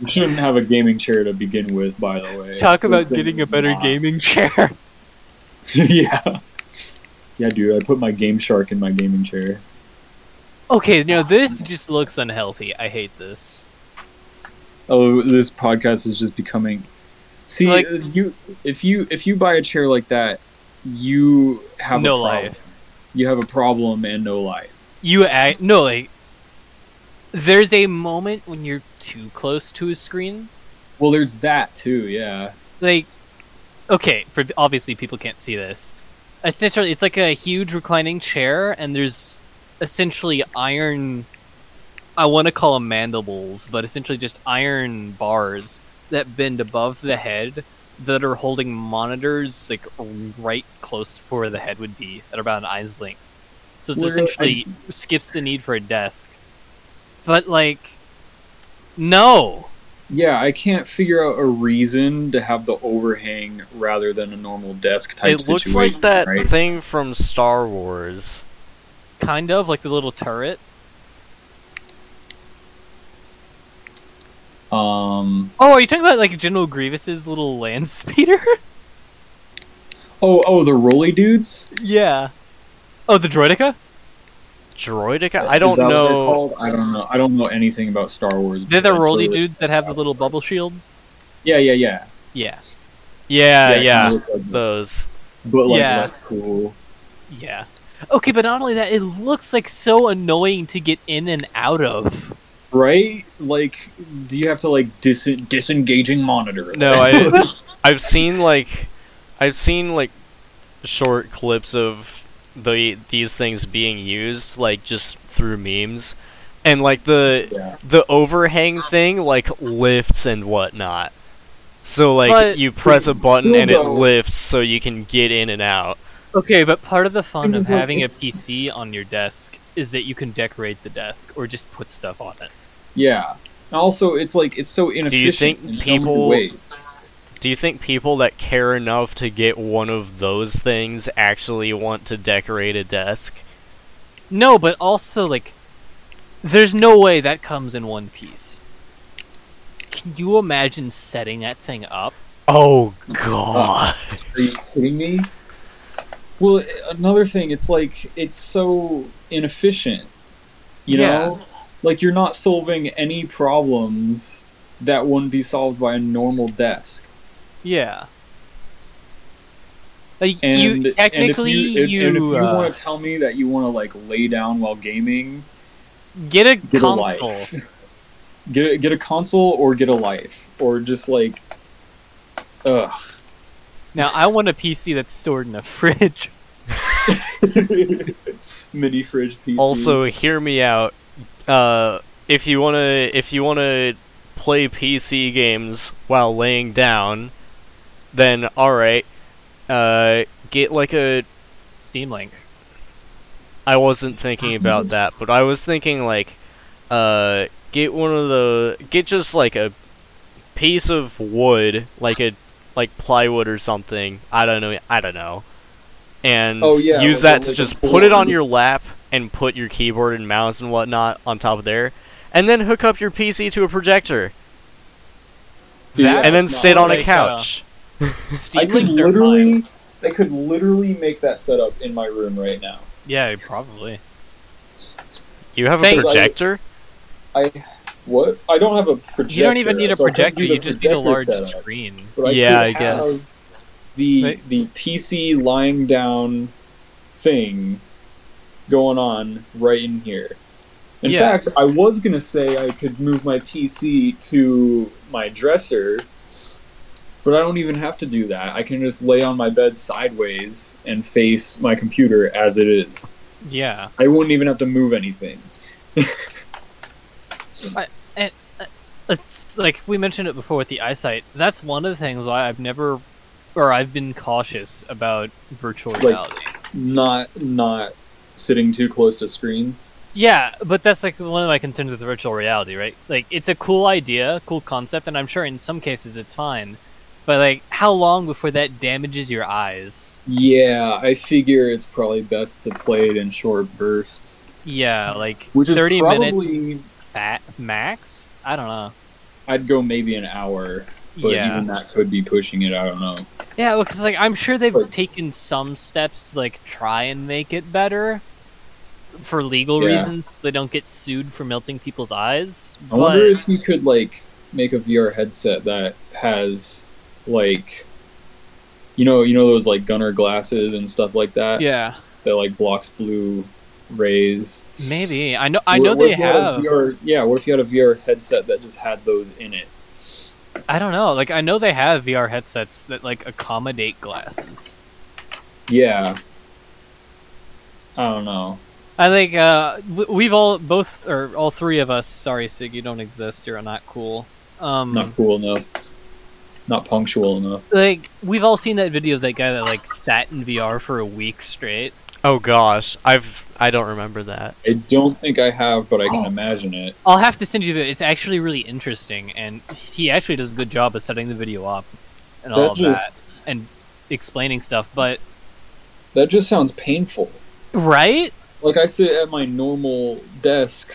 you shouldn't have a gaming chair to begin with. By the way, Talk about This thing getting a better not- gaming chair. yeah, yeah, dude. I put my Game Shark in my gaming chair. Okay, no, this just looks unhealthy. I hate this. Oh, this podcast is just becoming. See, Like- uh, you if you if you buy a chair like that, you have No a problem. life. You have a problem and no life. You act no like. There's a moment when you're too close to a screen. Well, there's that too. Yeah. Like, okay, for obviously people can't see this. Essentially, it's like a huge reclining chair, and there's essentially iron. I want to call them mandibles, but essentially just iron bars that bend above the head that are holding monitors like right close to where the head would be at about an eye's length. So it's Where- essentially skips the need for a desk. But like, no. Yeah, I can't figure out a reason to have the overhang rather than a normal desk type It looks situation. like that right? thing from Star Wars. Kind of like the little turret. Um. Oh, are you talking about like General Grievous's little land speeder? Oh, oh, the rolly dudes. yeah. Oh, the Droideka? Droideka? I don't that what know. called? I don't know. I don't know anything about Star Wars. They're the but roly sure- dudes that have the little bubble shield. Yeah, yeah, yeah. Yeah. Yeah, it yeah, like those. but like Yeah. less cool. Yeah. Okay, but not only that, it looks like so annoying to get in and out of. Right? Like, do you have to like dis- disengaging monitor? No, I, I've seen like, I've seen like, short clips of the these things being used, like just through memes, and like the yeah. the overhang thing like lifts and whatnot. So like But- you press a button and it lifts so you can get in and out. Okay, but part of the fun of like having a PC on your desk is that you can decorate the desk or just put stuff on it. Yeah. And also, it's like it's so inefficient. think in so many people- ways. Do you think people that care enough to get one of those things actually want to decorate a desk? No, but also like there's no way that comes in one piece. Can you imagine setting that thing up? Oh god. Are you kidding me? Well, another thing, it's like it's so inefficient. You Yeah. know, like you're not solving any problems that wouldn't be solved by a normal desk. Yeah. Like And, you and if technically you, if, you, and if you uh, want to tell me that you want to like lay down while gaming, get a get a console. life. get a, get a console or get a life or just like, ugh. Now I want a PC that's stored in a fridge. Mini fridge PC. Also, hear me out. Uh, if you wanna, if you wanna play PC games while laying down, then all right. Uh, get like a. Steam Link. I wasn't thinking about that, but I was thinking like, uh, get one of the get just like a piece of wood, like a like plywood or something. I don't know. I don't know. And Oh, yeah, use that to just put it on your lap and put your keyboard and mouse and whatnot on top of there, and then hook up your PC to a projector, Dude, That- and then sit on a like, uh, couch. Steam I could Link, they're literally, I could literally make that setup in my room right now. Yeah, probably. you have a projector? I what? I don't have a projector. You don't even need a so projector. You just need a large setup, screen. but I Yeah, I guess. The Right. the PC lying down thing going on right in here. In Yeah. fact, I was gonna say I could move my PC to my dresser, but I don't even have to do that. I can just lay on my bed sideways and face my computer as it is. Yeah. I wouldn't even have to move anything. I and uh, It's like we mentioned it before with the eyesight. That's one of the things why I've never or I've been cautious about virtual Like- reality. Not not sitting too close to screens. Yeah, but that's like one of my concerns with virtual reality, right? Like it's a cool idea, cool concept, and I'm sure in some cases it's fine. But like, how long before that damages your eyes? Yeah, I figure it's probably best to play it in short bursts, Yeah, like which is thirty probably minutes fat max. I don't know. I'd go maybe an hour, but yeah, even that could be pushing it. I don't know. yeah. Because like I'm sure they've Like- taken some steps to like try and make it better for legal Yeah. reasons. So they don't get sued for melting people's eyes. I But wonder if you could like make a VR headset that has like you know you know those like gunner glasses and stuff like that yeah, that like blocks blue rays. maybe I know. I know what they had a have. VR, yeah, what if you had a VR headset that just had those in it? I don't know. Like I know they have VR headsets that like accommodate glasses. Yeah. I don't know. I think uh, we've all both or all three of us. Sorry, Sig, you don't exist. You're not cool. Um, Not cool enough. Not punctual enough. like we've all seen that video of that guy that like sat in VR for a week straight. Oh gosh, I've I don't remember that. I don't think I have, but I can Oh. imagine it. I'll have to send you. The, it's actually really interesting, and he actually does a good job of setting the video up and all of just that and explaining stuff. But that just sounds painful. right? Like I sit at my normal desk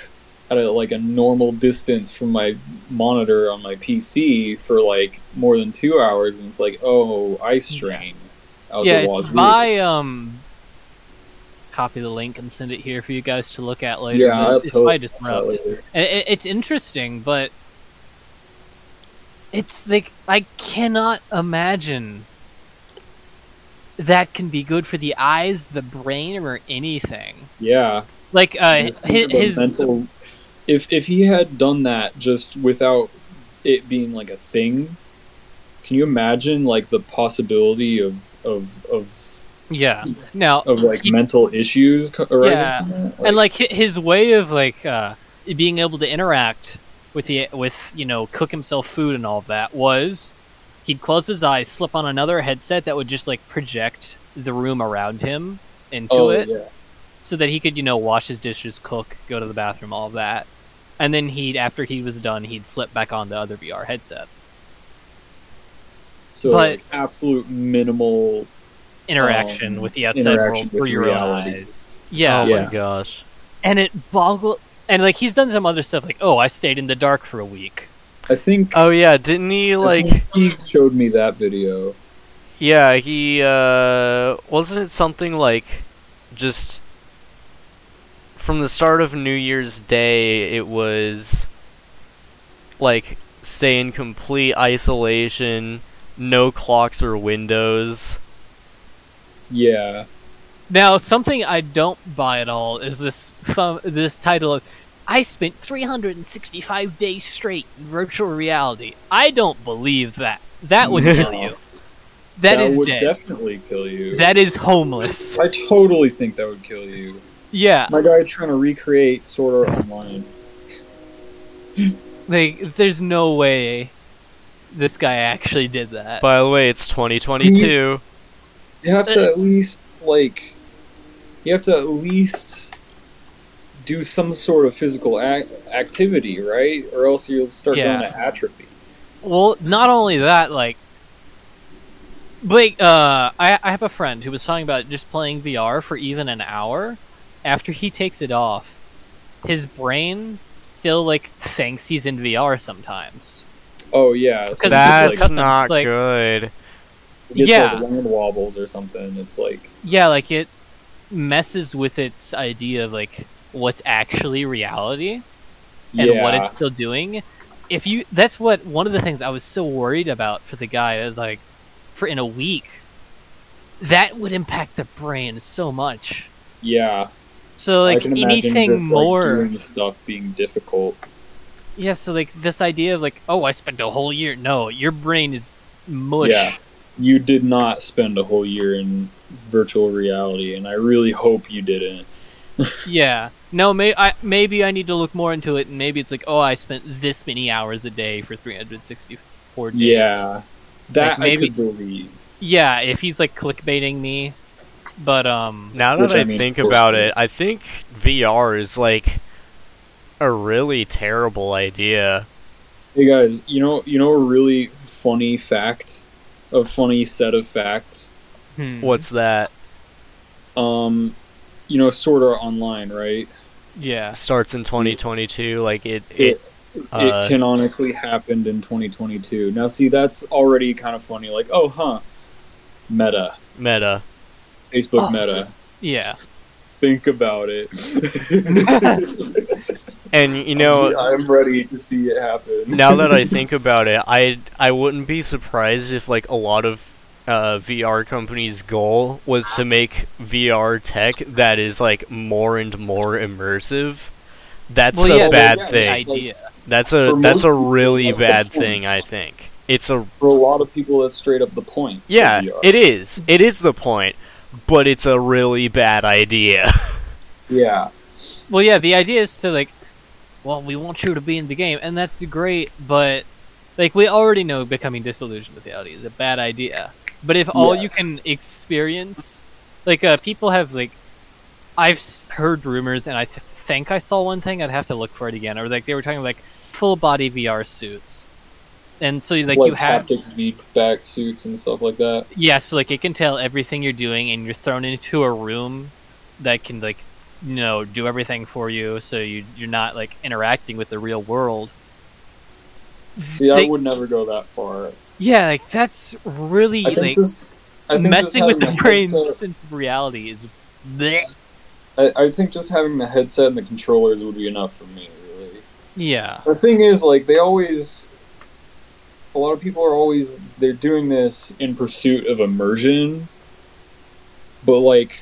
at a, like a normal distance from my monitor on my PC for like more than two hours, and it's like, oh, eye strain. Out yeah, the it's by um. Copy the link and send it here for you guys to look at later. Yeah, it's, it's totally by watch that Disrupt. later. And it, it's interesting, but it's like I cannot imagine that can be good for the eyes, the brain, or anything. Yeah, Like uh, his, his mental- if if he had done that just without it being like a thing, can you imagine like the possibility of of of yeah. Now of like He- mental issues arising Yeah, that? and like his way of like uh, being able to interact with the with you know cook himself food and all of that was he'd close his eyes, slip on another headset that would just like project the room around him into oh, it. yeah. So that he could, you know, wash his dishes, cook, go to the bathroom, all of that. And then he'd, after he was done, he'd slip back on the other VR headset. So But- like, absolute minimal. Interaction Um, with the outside world with through your reality. eyes. Yeah, oh Yeah. my gosh. and it boggled. And like he's done some other stuff, like oh, I stayed in the dark for a week. I think Oh yeah, didn't he like? He showed me that video. Yeah, he uh wasn't it something like just from the start of New Year's Day it was like stay in complete isolation, no clocks or windows. Yeah, Now, something I don't buy at all is this thumb, this title of I spent 365 days straight in virtual reality. I don't believe that. That would kill you. that is would dead. definitely kill you. that is homeless. I totally think that would kill you. Yeah, My guy trying to recreate Sword Art Online. like there's no way this guy actually did that. By the way, it's 2022. You have to at least like, you have to at least do some sort of physical ac- activity, right? Or else you'll start Yeah. going to atrophy. Well, not only that, like, Blake, uh, I, I have a friend who was talking about just playing VR for even an hour. After he takes it off, his brain still like thinks he's in VR sometimes. Oh yeah, so Because it's That's like- not like- good. it gets yeah. like land wobbles or something. It's like Yeah, like it messes with its idea of like what's actually reality and yeah, what it's still doing. If you, that's what one of the things I was so worried about for the guy is like, for in a week, that would impact the brain so much. yeah. So like anything just, like, more, doing stuff being difficult. yeah. So like this idea of like, oh, I spent a whole year. No, your brain is mush. Yeah. You did not spend a whole year in virtual reality, and I really hope you didn't. Yeah. No, may- I, maybe I need to look more into it, and maybe it's like, oh, I spent this many hours a day for 364 days. Yeah, that Like, maybe- I could believe. Yeah, if he's like clickbaiting me, but um, Now Which that I, I mean, think about it it, I think VR is like a really terrible idea. Hey guys, you know you know a really funny fact, a funny set of facts. hmm, What's that? Um, you know, Sword Art Online, right? yeah, Starts in 2022. Like it, it, It uh, it canonically happened in 2022. Now, see, that's already kind of funny. Like, oh, huh, Meta, meta. Facebook Oh. Meta. yeah, Think about it. And you know, I'm ready to see it happen. now that I think about it, I I wouldn't be surprised if like a lot of uh, VR companies' goal was to make VR tech that is like more and more immersive. That's well, a yeah, bad yeah, thing. idea. That's a that's most a people, really that's bad thing. I think it's a for a lot of people, that's straight up the point. yeah. It is. It is the point, but it's a really bad idea. Yeah. Well, yeah, the idea is to like, well, we want you to be in the game, and that's great, but like we already know becoming disillusioned with the reality is a bad idea. But if all you can experience, like, uh, people have like, I've heard rumors, and I th- think I saw one thing. I'd have to look for it again, or like they were talking like full body VR suits, and so like, you have haptic back suits and stuff like that. yeah, so like it can tell everything you're doing, and you're thrown into a room that can like you know do everything for you, so you you're not like interacting with the real world. See, I would never go that far. Yeah, like that's really like just I think messing with the brain's sense of reality is. bleh. I, I think just having the headset and the controllers would be enough for me. Really. Yeah, The thing is, like, they always. A lot of people are always. They're doing this in pursuit of immersion. But, like,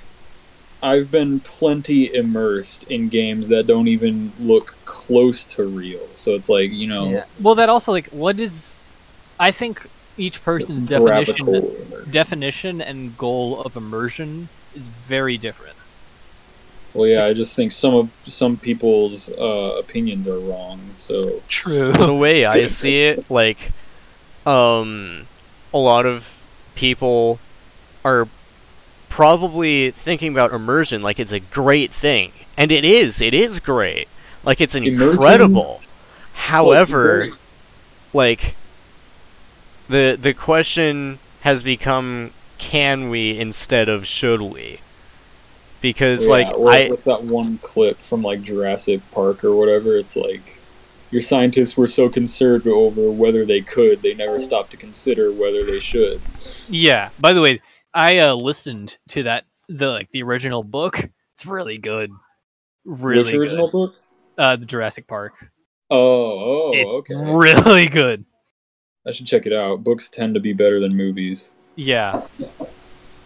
I've been plenty immersed in games that don't even look close to real. So it's like, you know. Well, that also like what is? I think each person's definition definition and goal of immersion is very different. Well, yeah, I just think some of some people's uh, opinions are wrong. So True. the way I see it, like, um, a lot of people are probably thinking about immersion like it's a great thing, and it is. It is great. Like it's Immersion- incredible. However, Well, like the the question has become can we instead of should we? Because Yeah, like I what's that one clip from like Jurassic Park or whatever? It's like your scientists were so concerned over whether they could, they never stopped to consider whether they should. Yeah. By the way, I uh, listened to that the like the original book. It's really good. Really Which original good. book? Uh, the Jurassic Park. Oh, oh, it's okay. really good. I should check it out. Books tend to be better than movies. Yeah.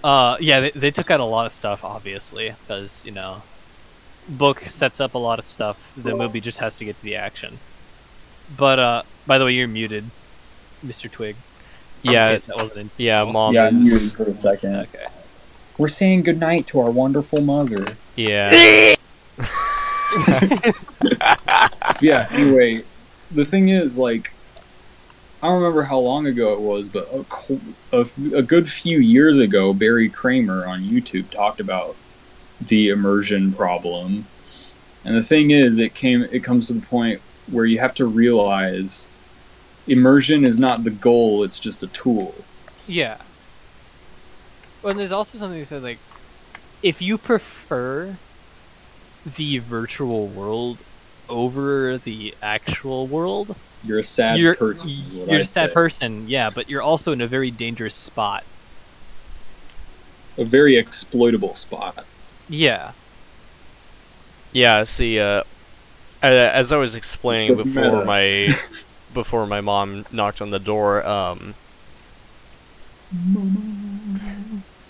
Uh, yeah, they, they took out a lot of stuff, obviously, because you know, book sets up a lot of stuff. The movie just has to get to the action. But uh, by the way, you're muted, Mr. Twig. yeah case that wasn't yeah mom yeah, I'm is muted for a second. Okay. We're saying goodnight to our wonderful mother. yeah yeah anyway the thing is like i don't remember how long ago it was but a, a, a good few years ago barry kramer on youtube talked about the immersion problem and the thing is it came it comes to the point where you have to realize immersion is not the goal it's just a tool Yeah. Well, and there's also something that said like, if you prefer the virtual world over the actual world, you're a sad you're person you're I a sad say. person. Yeah, but you're also in a very dangerous spot. a very exploitable spot Yeah. yeah see uh a- as I was explaining before my before my mom knocked on the door um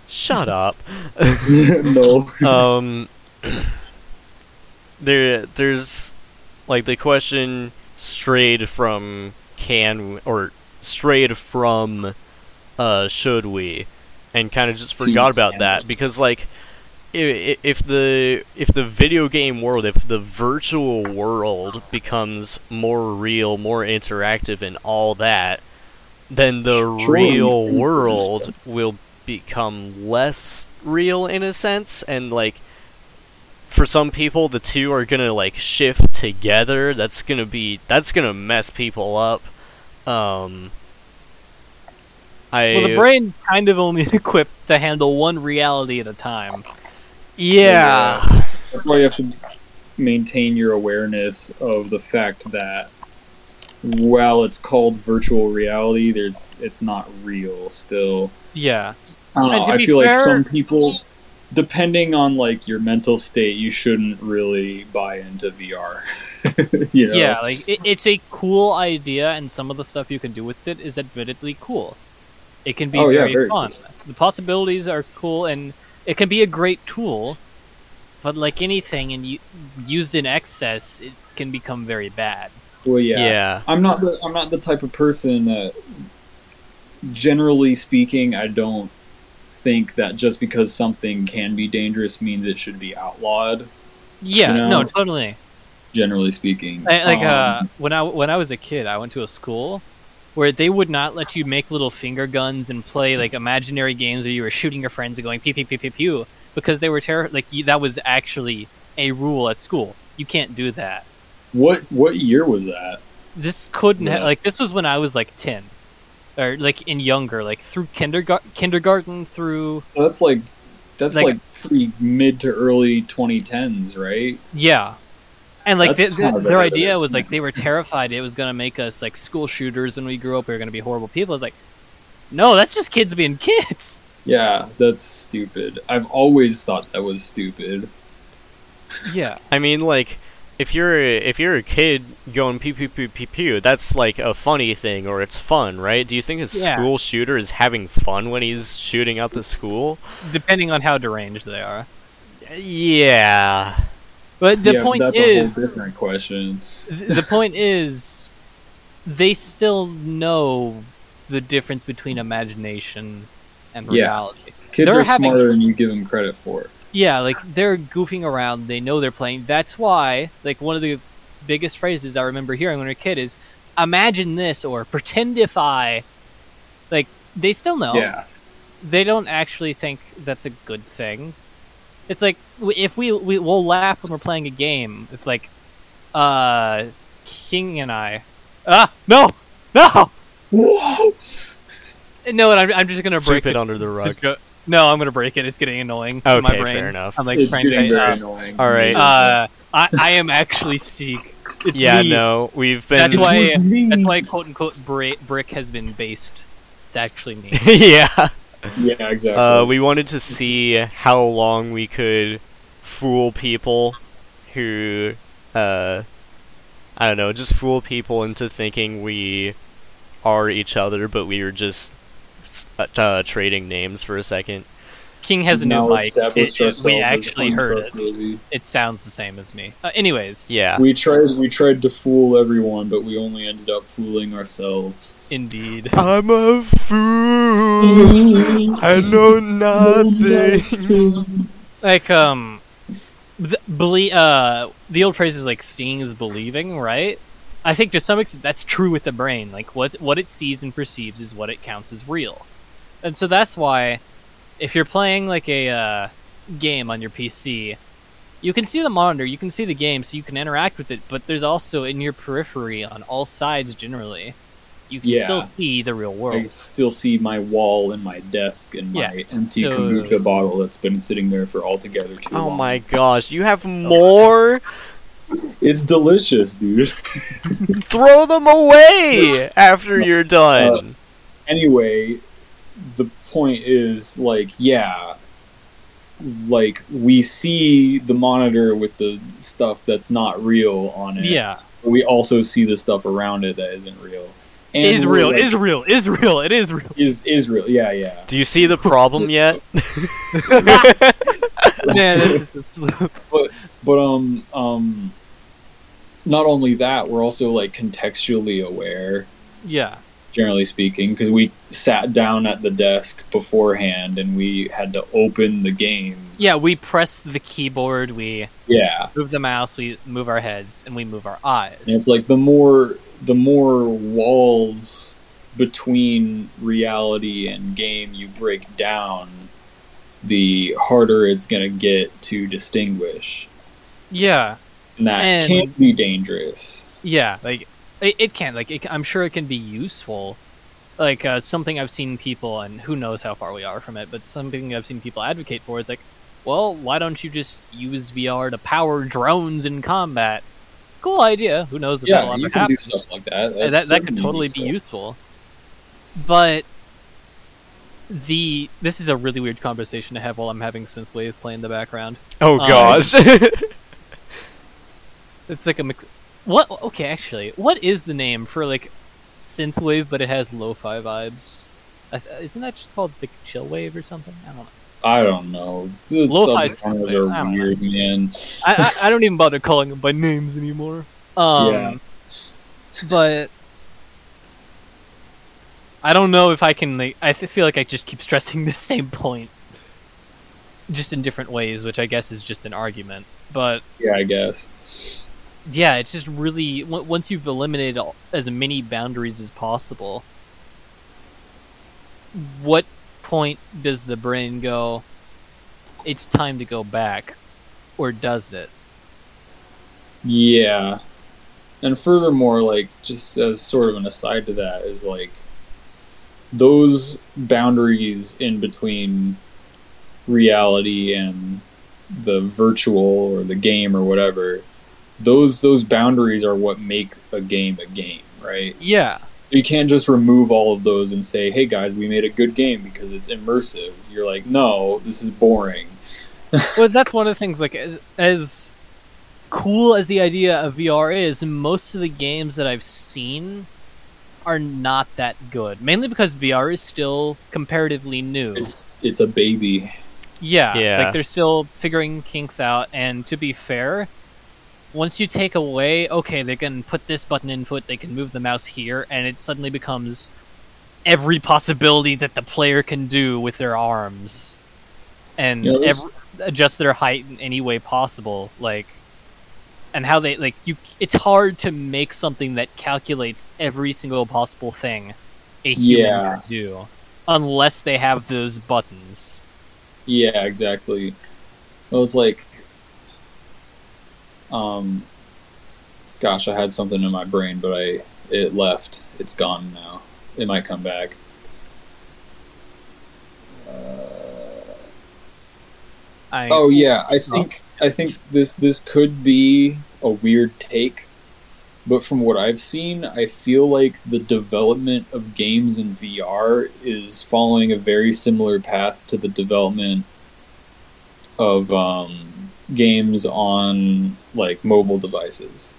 shut up. No. Um there there's like the question strayed from can or strayed from uh should we and kind of just forgot about that because like if, if the if the video game world if the virtual world becomes more real more interactive and all that then the Sure, real world will become less real in a sense. And like for some people the two are gonna like shift together. That's gonna be that's gonna mess people up. Um i Well, the brain's kind of only equipped to handle one reality at a time. Yeah That's why you have to maintain your awareness of the fact that while it's called virtual reality, there's it's not real still. Yeah. Uh, to I feel like some people, depending on like your mental state, you shouldn't really buy into VR. you know? Yeah, like it, it's a cool idea, and some of the stuff you can do with it is admittedly cool. It can be Oh, yeah, very, very fun. The possibilities are cool, and it can be a great tool. But like anything, and you, used in excess, it can become very bad. Well, yeah. yeah I'm not the I'm not the type of person that generally speaking I don't think that just because something can be dangerous means it should be outlawed Yeah, You know? no, totally. generally speaking I, like uh, Um, when I when I was a kid, I went to a school where they would not let you make little finger guns and play like imaginary games where you were shooting your friends and going pew pew pew pew pew because they were terror like you, that was actually a rule at school. You can't do that. what what year was that This couldn't ha- like this was when I was like ten, or like in younger, like through kindergarten, kindergarten through that's like that's Like- like, pretty mid to early 2010s right yeah. And like That's th- th- kind of their idea was like they were terrified it was gonna make us like school shooters when we grew up. We were gonna be horrible people. I was like, no, that's just kids being kids. yeah that's stupid I've always thought that was stupid Yeah, I mean, like, if you're if you're a kid going pew pew pew pew pew, that's like a funny thing or it's fun, right? Do you think a Yeah. school shooter is having fun when he's shooting out the school? depending on how deranged they are. Yeah. But the yeah, point that's a is, whole different question the point is, they still know the difference between imagination and reality. Yeah. kids They're are having- smarter than you give them credit for Yeah, like they're goofing around. They know they're playing. That's why, like, one of the biggest phrases I remember hearing when I was a kid is, "Imagine this" or "Pretend if I." Like they still know. yeah They don't actually think that's a good thing. It's like if we, we we'll laugh when we're playing a game. It's like, uh, King and I. Ah, no, no, Whoa! no! And I'm, I'm just gonna Sweep break it under the rug. Go- no, I'm gonna break it. It's getting annoying. to my Okay, brain. fair enough. I'm like it's trying getting to. very Uh, annoying. all to right. me. uh, I, I am actually Seek. It's yeah, me. no, we've been. That's why. It was me. That's why quote unquote bra- brick has been based. It's actually me. yeah. yeah, exactly. Uh, we wanted to see how long we could fool people who, uh, I don't know, just fool people into thinking we are each other, but we were just uh, uh, trading names for a second. King has a new Now mic. It- it- we actually heard it. trustworthy. It sounds the same as me. Uh, anyways, Yeah. We tried. We tried to fool everyone, but we only ended up fooling ourselves. indeed. I'm a fool. I know nothing. like um, the, belie- uh, the old phrase is like seeing is believing, right? I think to some extent that's true with the brain. Like what what it sees and perceives is what it counts as real, and so that's why if you're playing like a uh, game on your PC, you can see the monitor, you can see the game, so you can interact with it. But there's also in your periphery on all sides generally, you can Yeah. still see the real world. I world. can still see my wall and my desk and my Yes, empty so- kombucha bottle that's been sitting there for altogether too Oh long. my gosh, you have more? It's delicious, dude. Throw them away after you're done. anyway, the point is like, yeah, like we see the monitor with the stuff that's not real on it. Yeah, but we also see the stuff around it that isn't real. And is real, like, is real, is real. It is real. is is real. Yeah, yeah. Do you see the problem yet? Yeah, that's just a sloop. But um um not only that, we're also like contextually aware, yeah. Generally speaking, because we sat down at the desk beforehand and we had to open the game. Yeah, we press the keyboard, we Yeah. move the mouse, we move our heads, and we move our eyes. And it's like the more the more walls between reality and game you break down, the harder it's gonna get to distinguish. Yeah, And that And- can be dangerous. yeah. Like it, it can. Like it, I'm sure it can be useful. Like uh, something I've seen people, and who knows how far we are from it, but something I've seen people advocate for is like, well, why don't you just use VR to power drones in combat? Cool idea. Who knows if Yeah, that'll you ever can happen? do stuff like that. That's that that could totally useful. be useful. But the this is a really weird conversation to have while I'm having synthwave play in the background. Oh Uh, gosh. It's like a mix. What? Okay, actually, what is the name for like synthwave, but it has lo-fi vibes? Isn't that just called the chill wave or something? I don't know. I don't know. Lo-fi subgenres synthwave, I are don't know. weird, man. I, I I don't even bother calling them by names anymore. Um, Yeah. but I don't know if I can. Like, I feel like I just keep stressing the same point, just in different ways, which I guess is just an argument. But Yeah, I guess. Yeah, it's just really on- once you've eliminated all, as many boundaries as possible. What point does the brain go? It's time to go back, or does it? Yeah. And furthermore, like, just as sort of an aside to that, is like, those boundaries in between reality and the virtual or the game or whatever, those those boundaries are what make a game a game, right? Yeah, You can't just remove all of those and say, "Hey guys, we made a good game because it's immersive." You're like, "No, this is boring." well, that's one of the things. Like as as cool as the idea of VR is, most of the games that I've seen are not that good. Mainly because VR is still comparatively new. It's it's a baby. yeah, Yeah. like they're still figuring kinks out. And to be fair, once you take away, okay, they can put this button input, they can move the mouse here, and it suddenly becomes every possibility that the player can do with their arms and Yeah, there's- ev- adjust their height in any way possible like and how they like you it's hard to make something that calculates every single possible thing a human Yeah. can do unless they have those buttons Yeah, exactly. Well, it's like, um, gosh, I had something in my brain, but I it left. It's gone now. It might come back. Uh, I, oh yeah, I think I think this this could be a weird take, but from what I've seen, I feel like the development of games in VR is following a very similar path to the development of um, games on like mobile devices.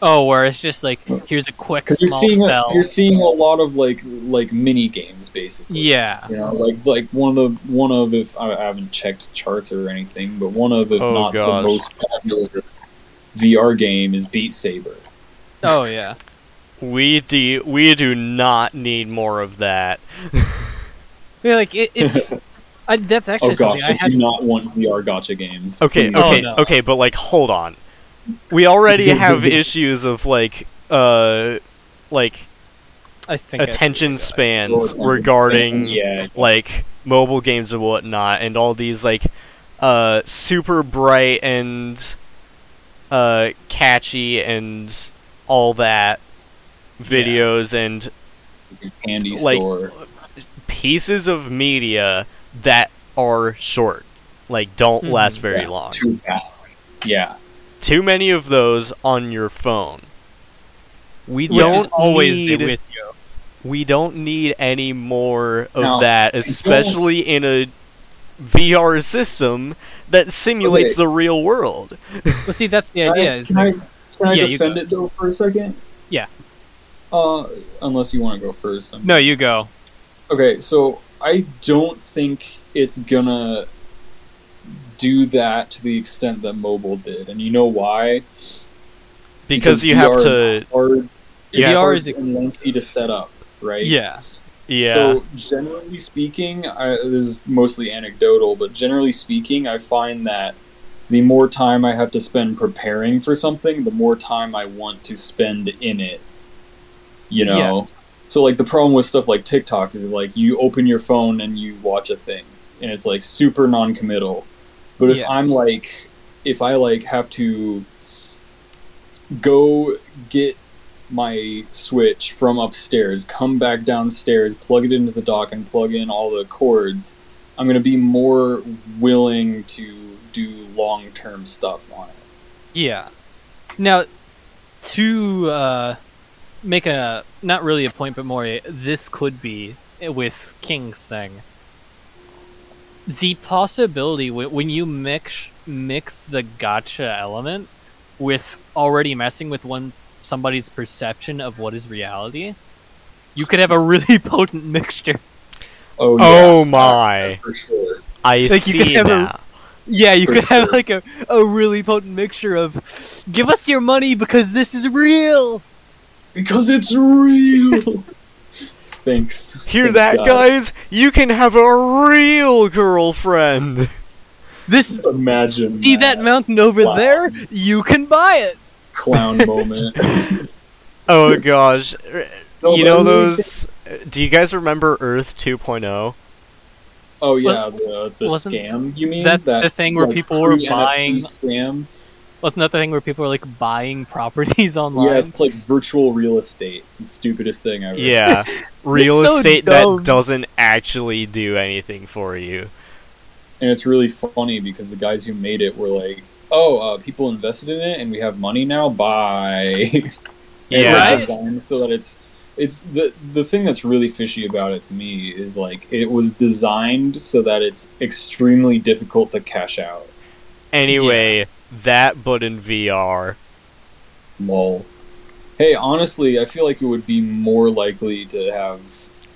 oh where it's just like here's a quick Because you're seeing a, spell you're seeing a lot of like like mini games basically. yeah You know, like like one of the one of if I haven't checked charts or anything, but one of if Oh, not gosh. the most popular VR game is Beat Saber. oh yeah we do we do not need more of that. yeah like it, it's I, that's actually Oh gosh, something I, i had do not want VR gacha games. Okay, Please. Oh, okay, no. okay, but like hold on. We already have issues of like uh like I think attention where spans Attention regarding span, yeah. like mobile games and whatnot and all these like uh super bright and uh catchy and all that videos and Candy like- store. pieces of media that are short like don't Mhm. last very Yeah, long Too fast. Yeah. too many of those on your phone we Which don't is always need with you. we don't need any more of No, that, especially in a VR system that simulates Okay. the real world. Well, see, that's the idea. I, is can I, can I Yeah, defend it though for a second? Yeah. Uh, unless you want to go first. I'm- no, you go. Okay, so I don't think it's gonna do that to the extent that mobile did, and you know why? Because, you have to is hard, Yeah. it's VR hard is and lengthy to set up, right? Yeah. yeah. So generally speaking, I, this is mostly anecdotal, but generally speaking, I find that the more time I have to spend preparing for something, the more time I want to spend in it. You know, so like the problem with stuff like TikTok is like you open your phone and you watch a thing, and it's like super non-committal. But if Yeah. I'm like, if I like have to go get my switch from upstairs, come back downstairs, plug it into the dock, and plug in all the cords, I'm gonna be more willing to do long term stuff on it. Yeah. Now, to uh, make a not really a point, but more a, this could be with King's thing. The possibility wh- when you mix mix the gacha element with already messing with one somebody's perception of what is reality, you could have a really potent mixture. Oh, oh, oh my! for sure. I Like, you see could have a- now. Yeah, you For could have like a, a really potent mixture of give us your money because this is real. Because it's real. Thanks. Hear Thanks, that, God. guys? You can have a real girlfriend. This Imagine. see that mountain over Wow. there? You can buy it. clown moment. Oh gosh. No, you know I really those do you guys remember Earth oh? 2.0? Oh yeah, the the scam. You mean that that the thing where like, people were pre-NFT buying- scam? Wasn't that the thing where people were like buying properties online? Yeah, it's like virtual real estate. It's the stupidest thing ever. Yeah. Real so estate dumb. that doesn't actually do anything for you. and it's really funny because the guys who made it were like, "Oh, uh, people invested in it, and we have money now. Bye." And it's Yeah. like designed so that it's it's the the thing that's really fishy about it to me is like it was designed so that it's extremely difficult to cash out. Anyway, that but in VR. Lol. Hey, honestly, I feel like it would be more likely to have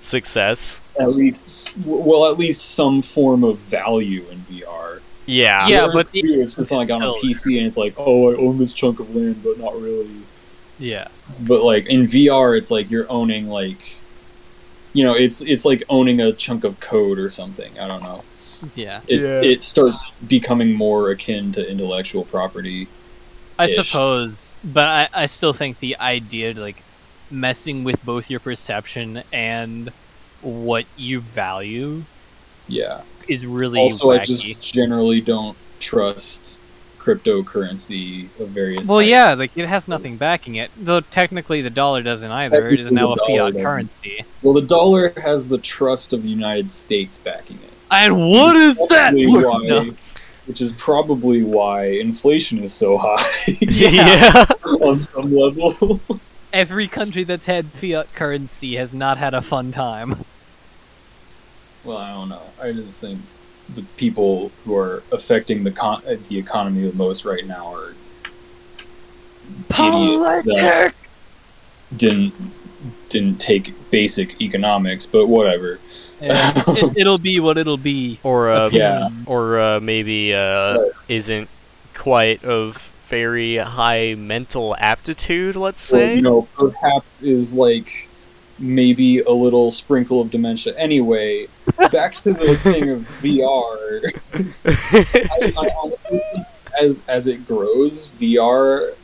Success. at least well, at least some form of value in VR. Yeah. Yeah, Whereas but the- too, it's just like on a PC and it's like, oh, I own this chunk of land, but not really. yeah. But like in VR, it's like you're owning like, you know, it's it's like owning a chunk of code or something. I don't know. Yeah. It Yeah. it starts becoming more akin to intellectual property. I suppose, but I, I still think the idea like messing with both your perception and what you value Yeah. is really also, I just generally don't trust cryptocurrency of various. Well, types. yeah, like it has nothing backing it. Though technically the dollar doesn't either. It is Technically, now a fiat doesn't. currency. Well, the dollar has the trust of the United States backing it. And what is that? Why, No. Which is probably why inflation is so high Yeah. on some level. Every country that's had fiat currency has not had a fun time. well, I don't know. I just think the people who are affecting the con- uh, the economy the most right now are idiots that didn't didn't take basic economics, but whatever. Yeah, it, it'll be what it'll be. or uh, Yeah. or uh, maybe uh, Right. isn't quite of very high mental aptitude, let's Or, say. you know, perhaps is like maybe a little sprinkle of dementia. Anyway, back to the thing of VR. I, I honestly think as as it grows, VR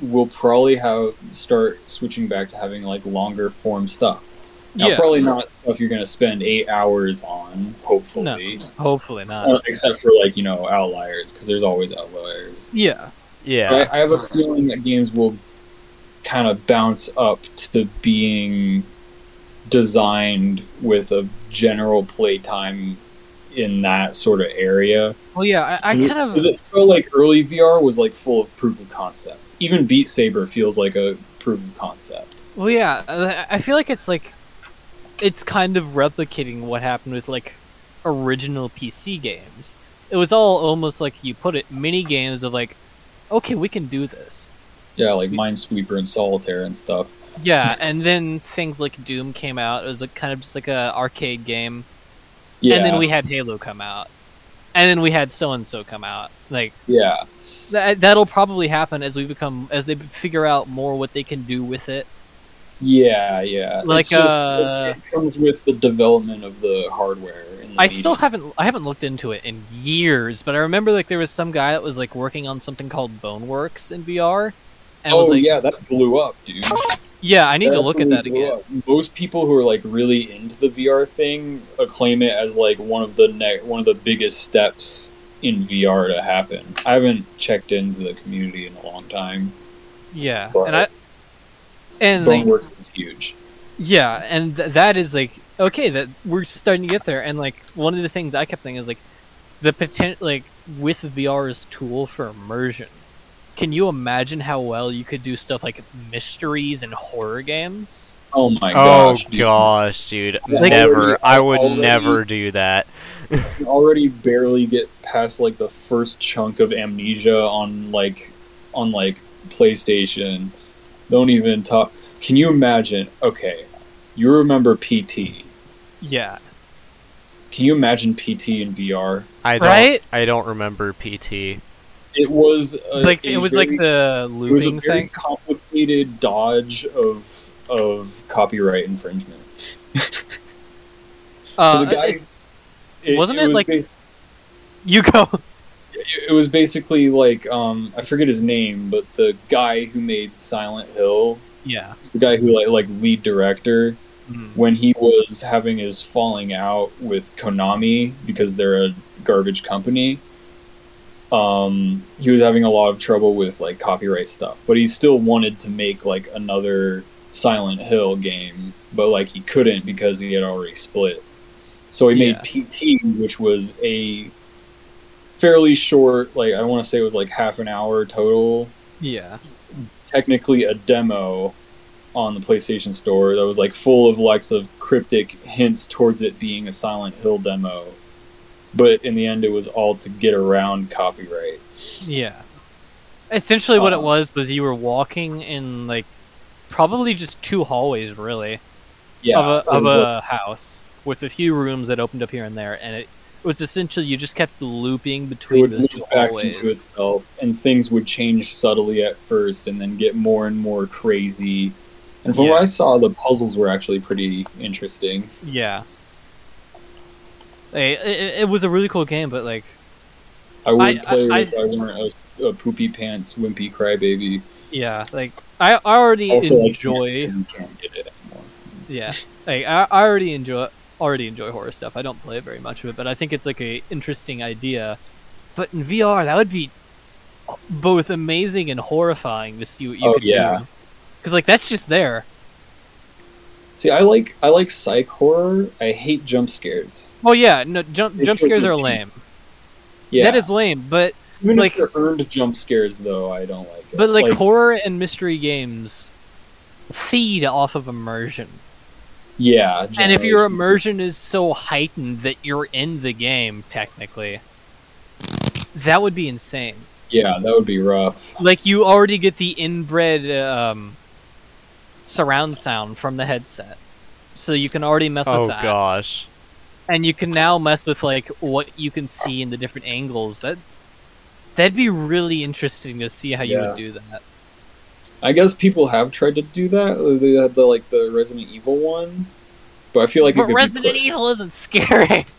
will probably have start switching back to having like longer form stuff. Now, yeah, probably not stuff you're going to spend eight hours on. Hopefully, hopefully not. Uh, except for like you know outliers, because there's always outliers. yeah, yeah. I, I have a feeling that games will kind of bounce up to being designed with a general playtime in that sort of area. well, yeah. I, I Does it- kind of does it feel like early VR was like full of proof of concepts. Even Beat Saber feels like a proof of concept. Well, yeah, I I feel like it's like it's kind of replicating what happened with like original PC games. It was all almost like you put it mini games of like, okay, we can do this. Yeah, like Minesweeper and Solitaire and stuff. Yeah, and then things like Doom came out. It was like kind of just like a arcade game, Yeah, and then we had Halo come out, and then we had so and so come out. Like yeah, that, that'll probably happen as we become as they figure out more what they can do with it. Yeah, yeah. Like, just- uh, it, comes with the development of the hardware. the I still haven't I haven't looked into it in years, but I remember like there was some guy that was like working on something called Boneworks in VR, and oh was like, yeah, that blew up, dude. Yeah, I need to look at that again. up. Most people who are like really into the VR thing acclaim it as like one of the ne- one of the biggest steps in VR to happen. I haven't checked into the community in a long time. Yeah, But- and I and like, Boneworks is huge. yeah, and th- that is like okay that we're starting to get there. And like one of the things I kept thinking is like the potential like with VR's tool for immersion. Can you imagine how well you could do stuff like mysteries and horror games? Oh my Oh gosh! dude. gosh, dude. Like- never. I would Already- never do that. I can already barely get past like the first chunk of amnesia on like on like PlayStation. Don't even talk. Can you imagine? Okay, you remember PT. Yeah, Can you imagine PT in VR? I don't. Right? I don't remember PT. It was a, like a it was very- like the it was a very thing. complicated dodge of of copyright infringement. Uh, so the guy, it's- Wasn't it was like- bas- you go. It was basically like um I forget his name, but the guy who made Silent Hill, Yeah. the guy who like like lead director, Mm. when he was having his falling out with Konami because they're a garbage company. Um, he was having a lot of trouble with like copyright stuff, but he still wanted to make like another Silent Hill game, but like he couldn't because he had already split. So he made Yeah. PT, which was a fairly short, like I want to say it was like half an hour total Yeah. technically a demo on the PlayStation Store that was like full of lots of cryptic hints towards it being a Silent Hill demo. But in the end, it was all to get around copyright. Yeah. Essentially, what it Uh, was was you were walking in like probably just two hallways, really, Yeah, of a of a house with a few rooms that opened up here and there, and it was essentially you just kept looping between it would loop back into itself, and things would change subtly at first, and then get more and more crazy. And from what I saw, the puzzles were actually pretty interesting. Yeah. Hey, it, it was a really cool game, but like, I would I- play it I- if I weren't a, a poopy pants, wimpy crybaby. yeah, like I already Also, enjoy. you can't get it anymore. Yeah, like I, I already enjoy already enjoy horror stuff. I don't play very much of it, but I think it's like a interesting idea. But in VR, that would be both amazing and horrifying to see what you Oh, could yeah. do. Because like that's just there. See, I like I like psych horror. I hate jump scares. Oh yeah, no jump It's jump scares are lame. Yeah, That is lame, but even like- if they're earned jump scares, though, I don't like it. but like, horror and mystery games feed off of immersion. Yeah, And if your immersion is so heightened that you're in the game, technically, that would be insane. yeah, that would be rough. Like you already get the inbred um, surround sound from the headset, so you can already mess Oh with that, Oh, gosh. and you can now mess with like what you can see in the different angles. That that'd be really interesting to see how you Yeah. would do that. I guess people have tried to do that. Uh, they had the like the Resident Evil one, but I feel like it but Resident. Evil isn't scary.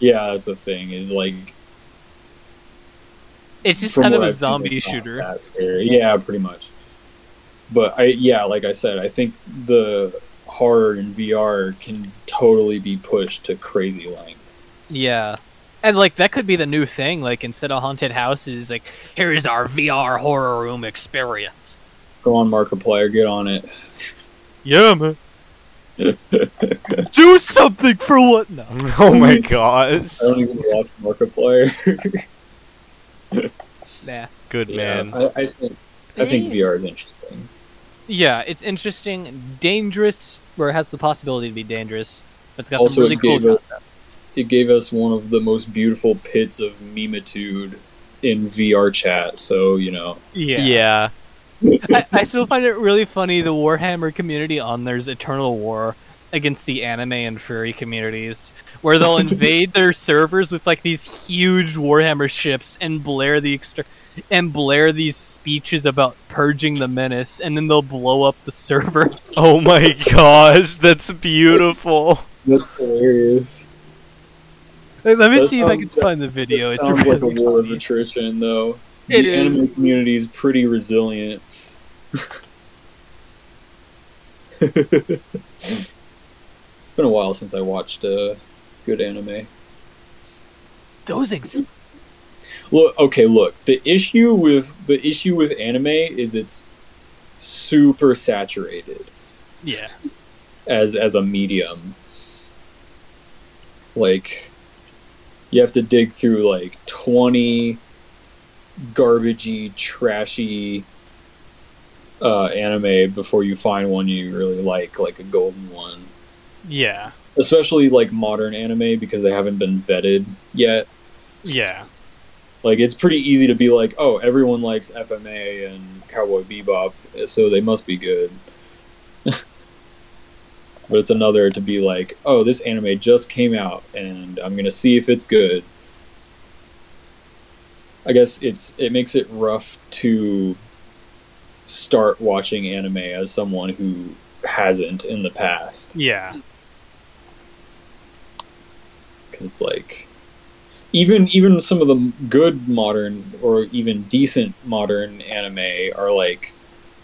Yeah, that's the thing. Is like It's just kind of a I've zombie not shooter. That scary. Yeah, pretty much. But I yeah, like I said, I think the horror in VR can totally be pushed to crazy lengths. Yeah. And like that could be the new thing. Like instead of haunted houses, like here's our VR horror room experience. Go on, Markiplier, get on it. Yeah, man. Do something for what? now? Oh my gosh. I don't even watch Markiplier. Nah. Good yeah, man. I, I think I think VR is interesting. Yeah, it's interesting, dangerous, where it has the possibility to be dangerous. It's got Also, some really cool gave it- concept. It gave us one of the most beautiful pits of memitude in VR chat. So you know, Yeah. Yeah. I, I still find it really funny the Warhammer community on there's eternal war against the anime and furry communities, where they'll invade their servers with like these huge Warhammer ships and blare the exter- and blare these speeches about purging the menace, and then they'll blow up the server. Oh my gosh, that's beautiful. that's hilarious. Let me That see if I can find the video. It It's sounds like a really war of attrition, though. It the is. anime community is pretty resilient. It's been a while since I watched uh, good anime. Those ex- Look, okay, look. The issue with the issue with anime is it's super saturated yeah. as as a medium. Like you have to dig through like 20 garbagey, trashy uh, anime before you find one you really like, like a golden one. Yeah. Especially like modern anime because they haven't been vetted yet. Yeah. Like it's pretty easy to be like, oh, everyone likes FMA and Cowboy Bebop, so they must be good. but it's another to be like, oh, this anime just came out and I'm gonna see if it's good. I guess it's it makes it rough to start watching anime as someone who hasn't in the past Yeah. because it's like even even some of the good modern or even decent modern anime are like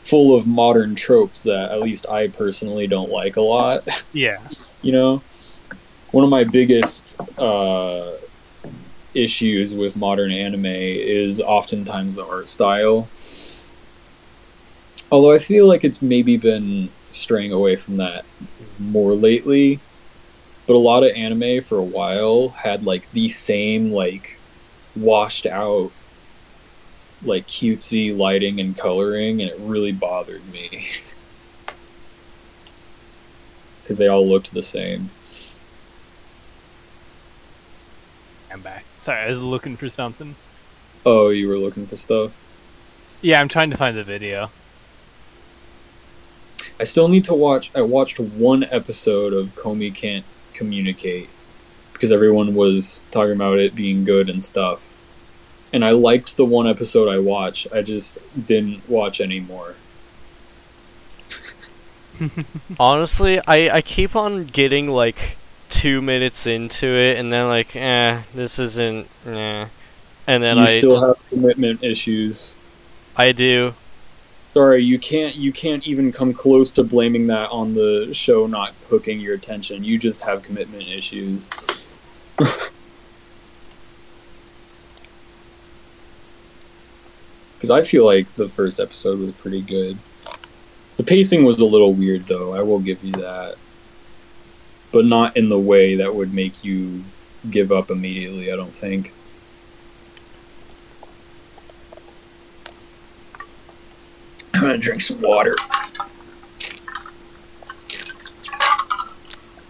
full of modern tropes that at least I personally don't like a lot. Yeah. You know, one of my biggest uh, issues with modern anime is oftentimes the art style. Although I feel like it's maybe been straying away from that more lately but a lot of anime for a while had like the same like washed out like cutesy lighting and coloring and it really bothered me because they all looked the same I'm back. Sorry, I was looking for something. oh you were looking for stuff Yeah, I'm trying to find the video. I still need to watch i watched one episode of Komi can't communicate because everyone was talking about it being good and stuff and i liked the one episode i watched i just didn't watch anymore Honestly, I, I keep on getting like two minutes into it, and then like, eh, this isn't, eh. And then you I still have commitment issues I do. Sorry you can't you can't even come close to blaming that on the show not hooking your attention. You just have commitment issues. Because i feel like the first episode was pretty good. The pacing was a little weird though i will give you that. But not in the way that would make you give up immediately i don't think i'm gonna drink some water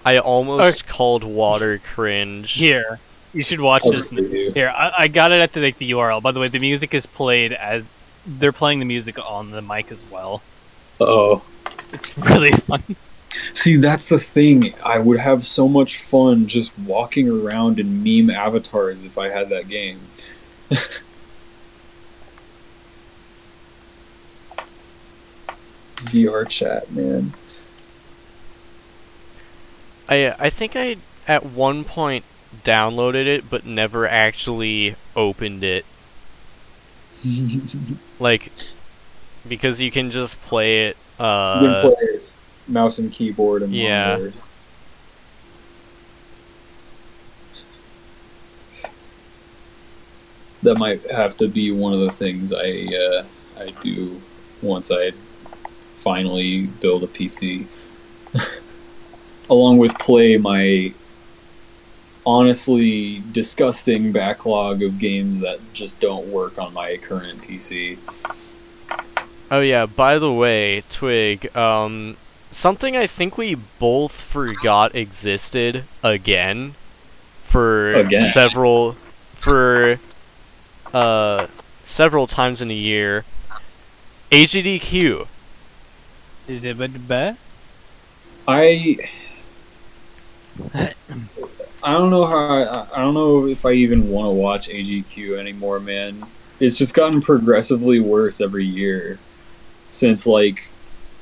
I almost called water cringe. Here, you should watch oh, this. Obviously, Here, I, I got it at the, like, the URL. By the way, the music is played as they're playing the music on the mic as well. oh It's really fun. See, that's the thing. I would have so much fun just walking around in meme avatars if I had that game. VR chat, man. I I think I at one point downloaded it, but never actually opened it. Like, because you can just play it. you can Uh, play it mouse and keyboard and yeah. monitors. That might have to be one of the things I uh, I do once I finally build a PC, along with play my honestly disgusting backlog of games that just don't work on my current PC. Oh yeah, by the way, Twig, um something I think we both forgot existed again for Again. several for uh several times in a year. AGDQ. Is it bad? bad? I I don't know how I, I don't know if I even want to watch AGQ anymore, man. It's just gotten progressively worse every year since like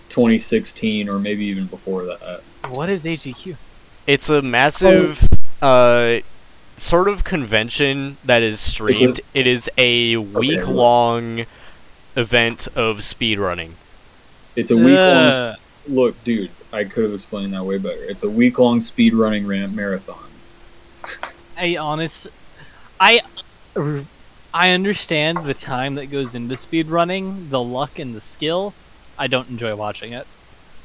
2016 or maybe even before that. What is AGQ? It's a massive uh sort of convention that is streamed. It is a week long event of speedrunning. It's a week long look, dude, I could have explained that way better. It's a week long speed running ram- marathon. I honest, I, I understand the time that goes into speed running, the luck and the skill. I don't enjoy watching it.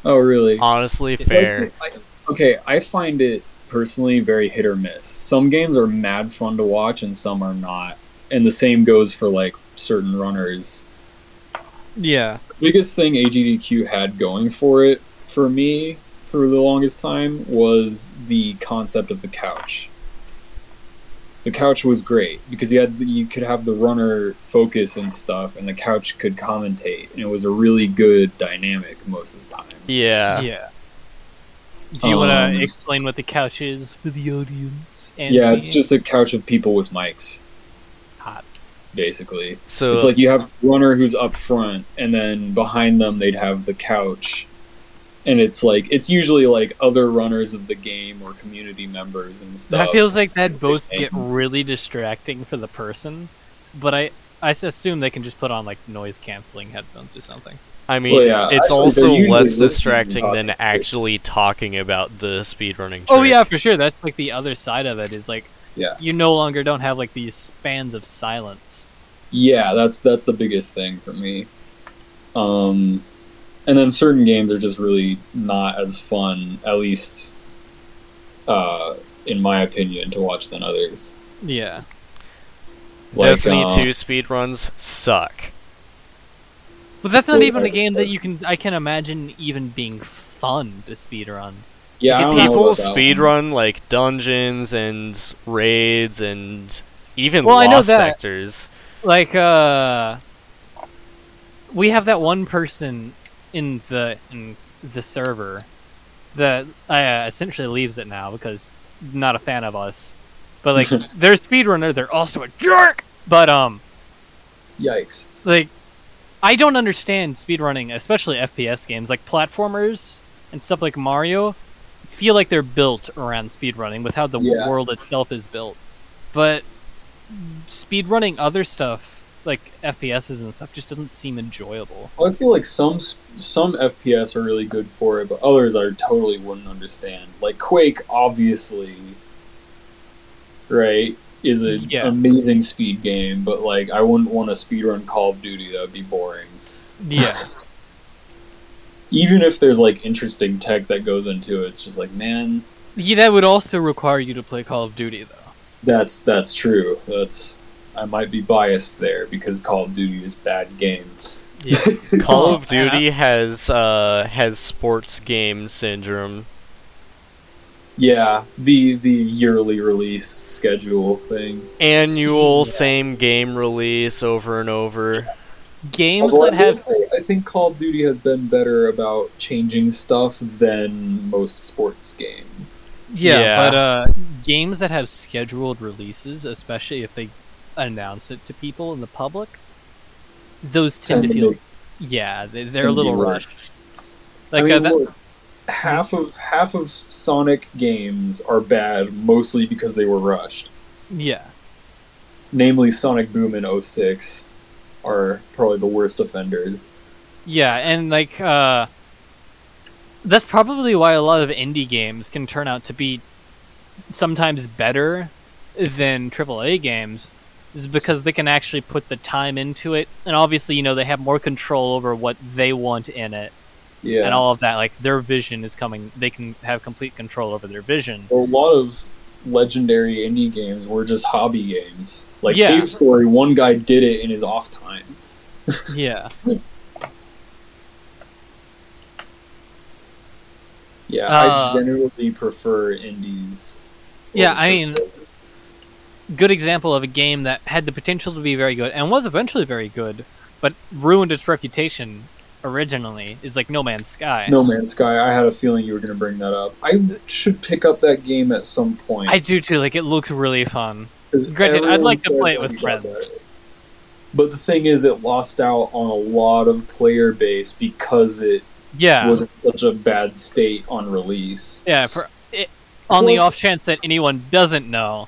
Oh, really? Honestly, fair. I- okay, I find it personally very hit or miss. Some games are mad fun to watch, and some are not. And the same goes for like certain runners. Yeah. Biggest thing AGDQ had going for it for me for the longest time was the concept of the couch. The couch was great because you had the, you could have the runner focus and stuff, and the couch could commentate, and it was a really good dynamic most of the time. Yeah. Yeah. Do you want Um, to explain what the couch is for the audience? And yeah, it's me? just a couch of people with mics, hot. Basically. So It's like you have runner who's up front, and then behind them they'd have the couch, and it's like it's usually like other runners of the game or community members and stuff. That feels like that both get really distracting for the person, but I I assume they can just put on like noise canceling headphones or something. I mean, Well, yeah, it's actually, also less distracting than actually talking about the speedrunning. Oh yeah, for sure. That's like the other side of it is like Yeah. you no longer don't have like these spans of silence. Yeah, that's that's the biggest thing for me. Um, and then certain games are just really not as fun, at least, uh, in my opinion, to watch than others. Yeah. Like, Destiny uh, 2 speedruns suck. But that's not Well, even a game that you can I can imagine even being fun to speedrun. Yeah, It's don't People about that one. speedrun like dungeons and raids and even Well, I know lost that. sectors. Like uh we have that one person in the in the server that uh, essentially leaves it now because not a fan of us. But like they're a speedrunner, they're also a jerk. But um Yikes! like I don't understand speedrunning, especially FPS games like platformers and stuff like Mario feel like they're built around speedrunning with how the Yeah. world itself is built. But speedrunning other stuff like FPSs and stuff just doesn't seem enjoyable. Well, I feel like some some FPS are really good for it, but others I totally wouldn't understand. Like Quake, obviously, right, is an Yeah. amazing speed game, but like I wouldn't want to speedrun Call of Duty. That would be boring. Yeah. Even if there's like interesting tech that goes into it, it's just like, man, yeah, that would also require you to play Call of Duty though. that's that's true. That's I might be biased there because Call of Duty is bad game. Yeah. Call Oh, of Duty has uh has sports game syndrome. Yeah, the the yearly release schedule thing. Annual Yeah. same game release over and over. Games Although that I have say, I think Call of Duty has been better about changing stuff than most sports games. Yeah, Yeah. but uh, games that have scheduled releases, especially if they announce it to people in the public, those tend, to feel make yeah, they, they're a little worse. rushed. Like I mean, uh, that, look, half of half of Sonic games are bad, mostly because they were rushed. yeah, Namely, Sonic Boom in 06 are probably the worst offenders. yeah, and like uh, that's probably why a lot of indie games can turn out to be sometimes better than AAA games. Is because they can actually put the time into it, and obviously, you know, they have more control over what they want in it. Yeah, and all of that like their vision is coming they can have complete control over their vision a lot of legendary indie games were just hobby games. Like Yeah. Cave Story, one guy did it in his off time. yeah Yeah, Uh, I generally prefer indies. Yeah, I mean- good example of a game that had the potential to be very good and was eventually very good but ruined its reputation originally is like no man's sky No Man's Sky. I had a feeling you were going to bring that up. I should pick up that game at some point. i do too like it looks really fun. granted, I'd like to play it with friends. But the thing is, it lost out on a lot of player base because it yeah was in such a bad state on release. yeah for, it, on the off chance that anyone doesn't know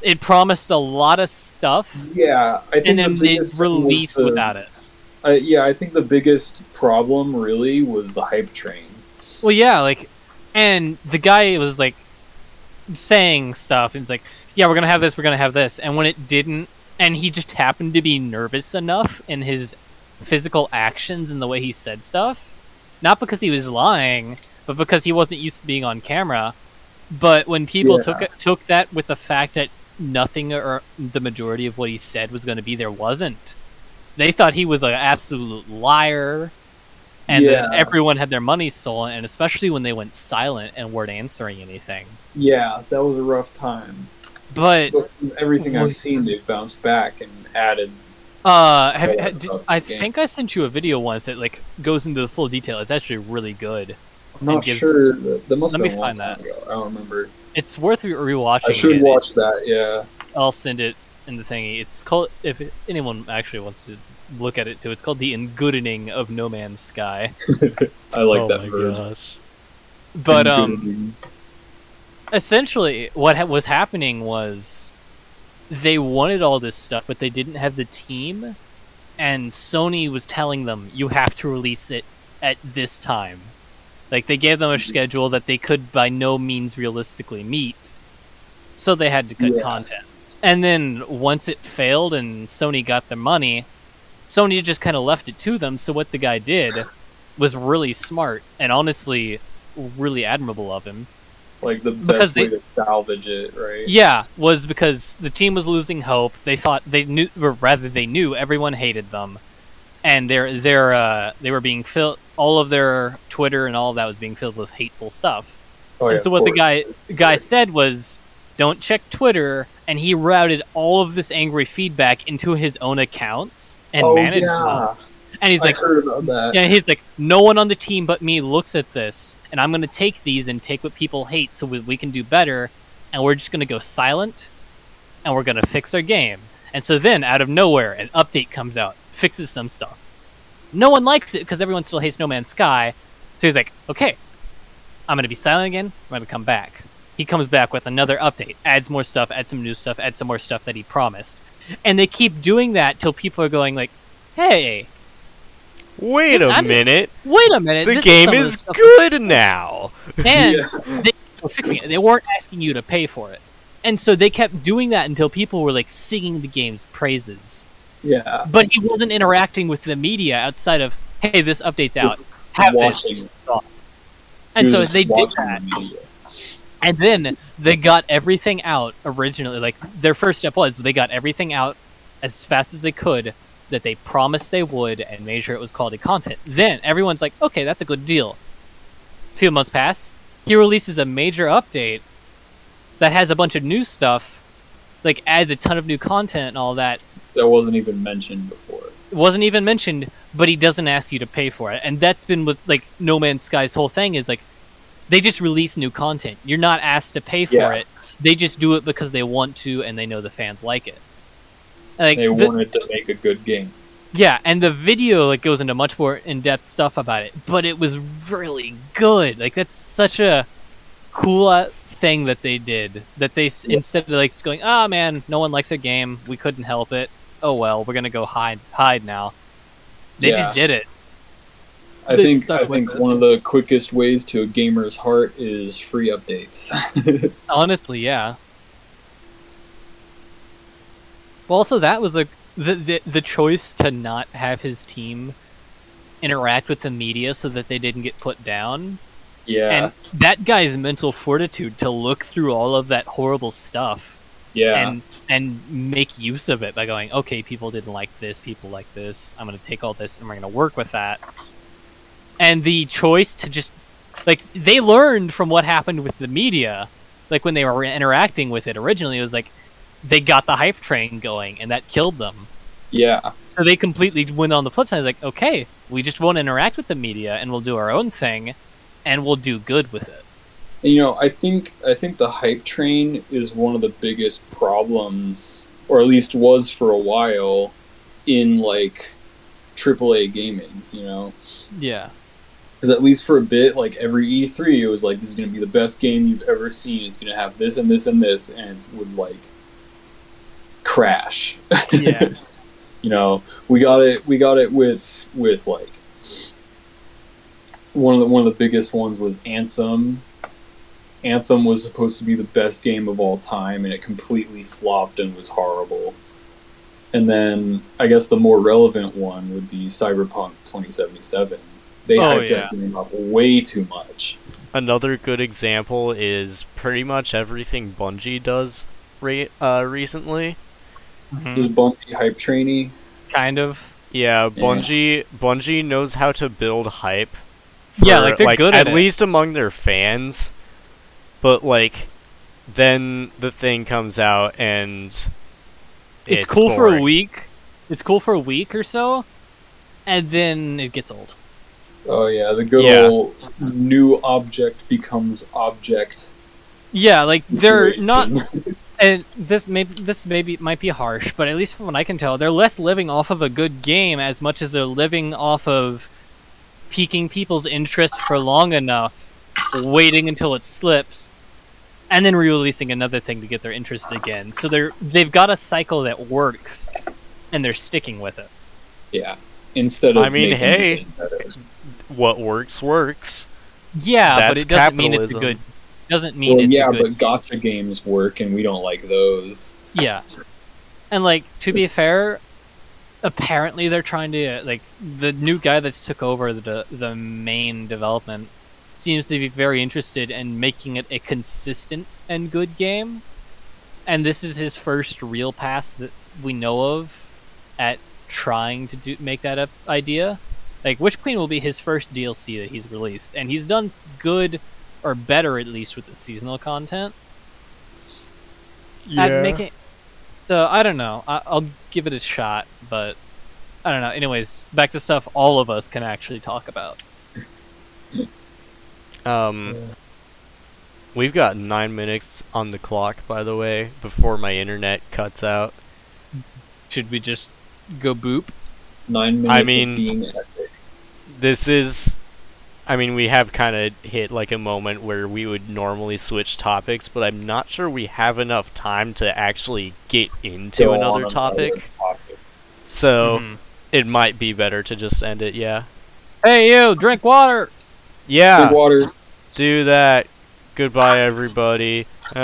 it promised a lot of stuff Yeah, I think and the then it thing was released the- without it Uh, yeah, I think the biggest problem really was the hype train. Well, yeah, like, and the guy was like saying stuff, and it's like, yeah, we're gonna have this, we're gonna have this, and when it didn't, and he just happened to be nervous enough in his physical actions and the way he said stuff, not because he was lying, but because he wasn't used to being on camera. But when people took Yeah. it, took that with the fact that nothing or the majority of what he said was going to be there wasn't, they thought he was an absolute liar, and then Yeah. everyone had their money stolen. And especially when they went silent and weren't answering anything. Yeah, that was a rough time. But But everything I've seen, they've bounced back and added. uh, have, ha- did- I game. think I sent you a video once that like goes into the full detail. It's actually really good. I'm not gives- sure. That, that must Let me been a long find that. ago. I don't remember. It's worth re- rewatching. I should it. watch that. Yeah. I'll send it in the thingy. It's called if anyone actually wants to look at it too. It's called the Engoodening of No Man's Sky. I like oh that my verb. gosh. But um, essentially, what ha- was happening was they wanted all this stuff, but they didn't have the team, and Sony was telling them you have to release it at this time. Like they gave them a schedule that they could by no means realistically meet, so they had to cut Yeah. content. And then once it failed and Sony got the money, Sony just kind of left it to them. So what the guy did was really smart and honestly really admirable of him. like the because best way they- to salvage it, right? Yeah, was because the team was losing hope. They thought they knew, or rather, they knew everyone hated them, and their their uh, they were being filled. All of their Twitter and all of that was being filled with hateful stuff. Oh, yeah, and so what the guy guy said was, "Don't check Twitter," and he routed all of this angry feedback into his own accounts and oh, managed yeah. them. And he's I like, heard about that. yeah, he's like, no one on the team but me looks at this, and I'm going to take these and take what people hate so we, we can do better, and we're just going to go silent, and we're going to fix our game. And so then, out of nowhere, an update comes out, fixes some stuff. No one likes it because everyone still hates No Man's Sky, so he's like, okay, I'm going to be silent again, I'm to come back. He comes back with another update, adds more stuff, adds some new stuff, adds some more stuff that he promised. And they keep doing that till people are going like, hey, Wait a I'm- minute. wait a minute, The game some of the is good now. and Yeah. they were fixing it. They weren't asking you to pay for it, and so they kept doing that until people were like singing the game's praises. Yeah. But he wasn't interacting with the media outside of, "Hey, this update's out. Have watching. this." And so they did watching that, the media. And then they got everything out originally. Like their first step was they got everything out as fast as they could that they promised they would, and made sure it was quality content. Then everyone's like, "Okay, that's a good deal." A few months pass. He releases a major update that has a bunch of new stuff, like adds a ton of new content and all that. That wasn't even mentioned before. It wasn't even mentioned, but he doesn't ask you to pay for it. And that's been with like No Man's Sky's whole thing is like they just release new content. You're not asked to pay for Yeah. it. They just do it because they want to and they know the fans like it. Like They the- wanted to make a good game. yeah, and the video like goes into much more in-depth stuff about it, but it was really good. Like that's such a cool uh, thing that they did. That they s instead of like just going, "Ah, man, no one likes our game. We couldn't help it. Oh well, we're gonna go hide hide now." They Yeah. just did it. I They think I think it. one of the quickest ways to a gamer's heart is free updates. Honestly, yeah. Well, also that was like the, the the choice to not have his team interact with the media so that they didn't get put down. yeah, And that guy's mental fortitude to look through all of that horrible stuff yeah, and and make use of it by going, okay, people didn't like this, people like this. I'm going to take all this and we're going to work with that. And the choice to just like they learned from what happened with the media, like when they were interacting with it originally, it was like they got the hype train going and that killed them. yeah. So they completely went on the flip side. It's like, okay, we just won't interact with the media and we'll do our own thing and we'll do good with it. And, you know, I think I think the hype train is one of the biggest problems, or at least was for a while, in like AAA gaming. You know, Yeah. Because at least for a bit, like every E3, it was like this is going to be the best game you've ever seen. It's going to have this and this and this, and it would like crash. Yeah. you know, we got it. We got it with with like one of the one of the biggest ones was Anthem. Anthem was supposed to be the best game of all time, and it completely flopped and was horrible. And then I guess the more relevant one would be Cyberpunk 2077. They Oh, hyped yeah. that game up way too much. Another good example is pretty much everything Bungie does re- uh, recently. Is Bungie hype trainy? Kind of. Yeah, Yeah. Bungie Bungie knows how to build hype. Yeah, like, they're good at it. At least among their fans. But like, then the thing comes out and It's, cool for a week. It's cool for a week or so, and then it gets old. Oh yeah, the good Yeah. old new object becomes object. Yeah, like they're not. And this may this maybe might be harsh, but at least from what I can tell, they're less living off of a good game as much as they're living off of piquing people's interest for long enough, waiting until it slips, and then re-releasing another thing to get their interest again. So they're they've got a cycle that works, and they're sticking with it. yeah. Instead of I mean, making hey. It better. What works works. Yeah, but it doesn't mean it's a good. Doesn't mean Well, it's yeah, a good but gacha games work, and we don't like those. Yeah. And like to be fair, apparently they're trying to like the new guy that's took over the the main development seems to be very interested in making it a consistent and good game. And this is his first real pass that we know of at trying to do make that up idea. Like Witch Queen will be his first DLC that he's released and he's done good or better at least with the seasonal content at making. So I don't know. I, I'll give it a shot, but I don't know. Anyways, back to stuff all of us can actually talk about. Um, we've got nine minutes on the clock, by the way, before my internet cuts out. Should we just go boop? Nine minutes I of mean- being epic. This is, I mean, we have kind of hit like a moment where we would normally switch topics, but I'm not sure we have enough time to actually get into Go another topic. topic. So Mhm. it might be better to just end it. Yeah. Hey you, drink water. Yeah. Good water. Do that. Goodbye, everybody. Uh.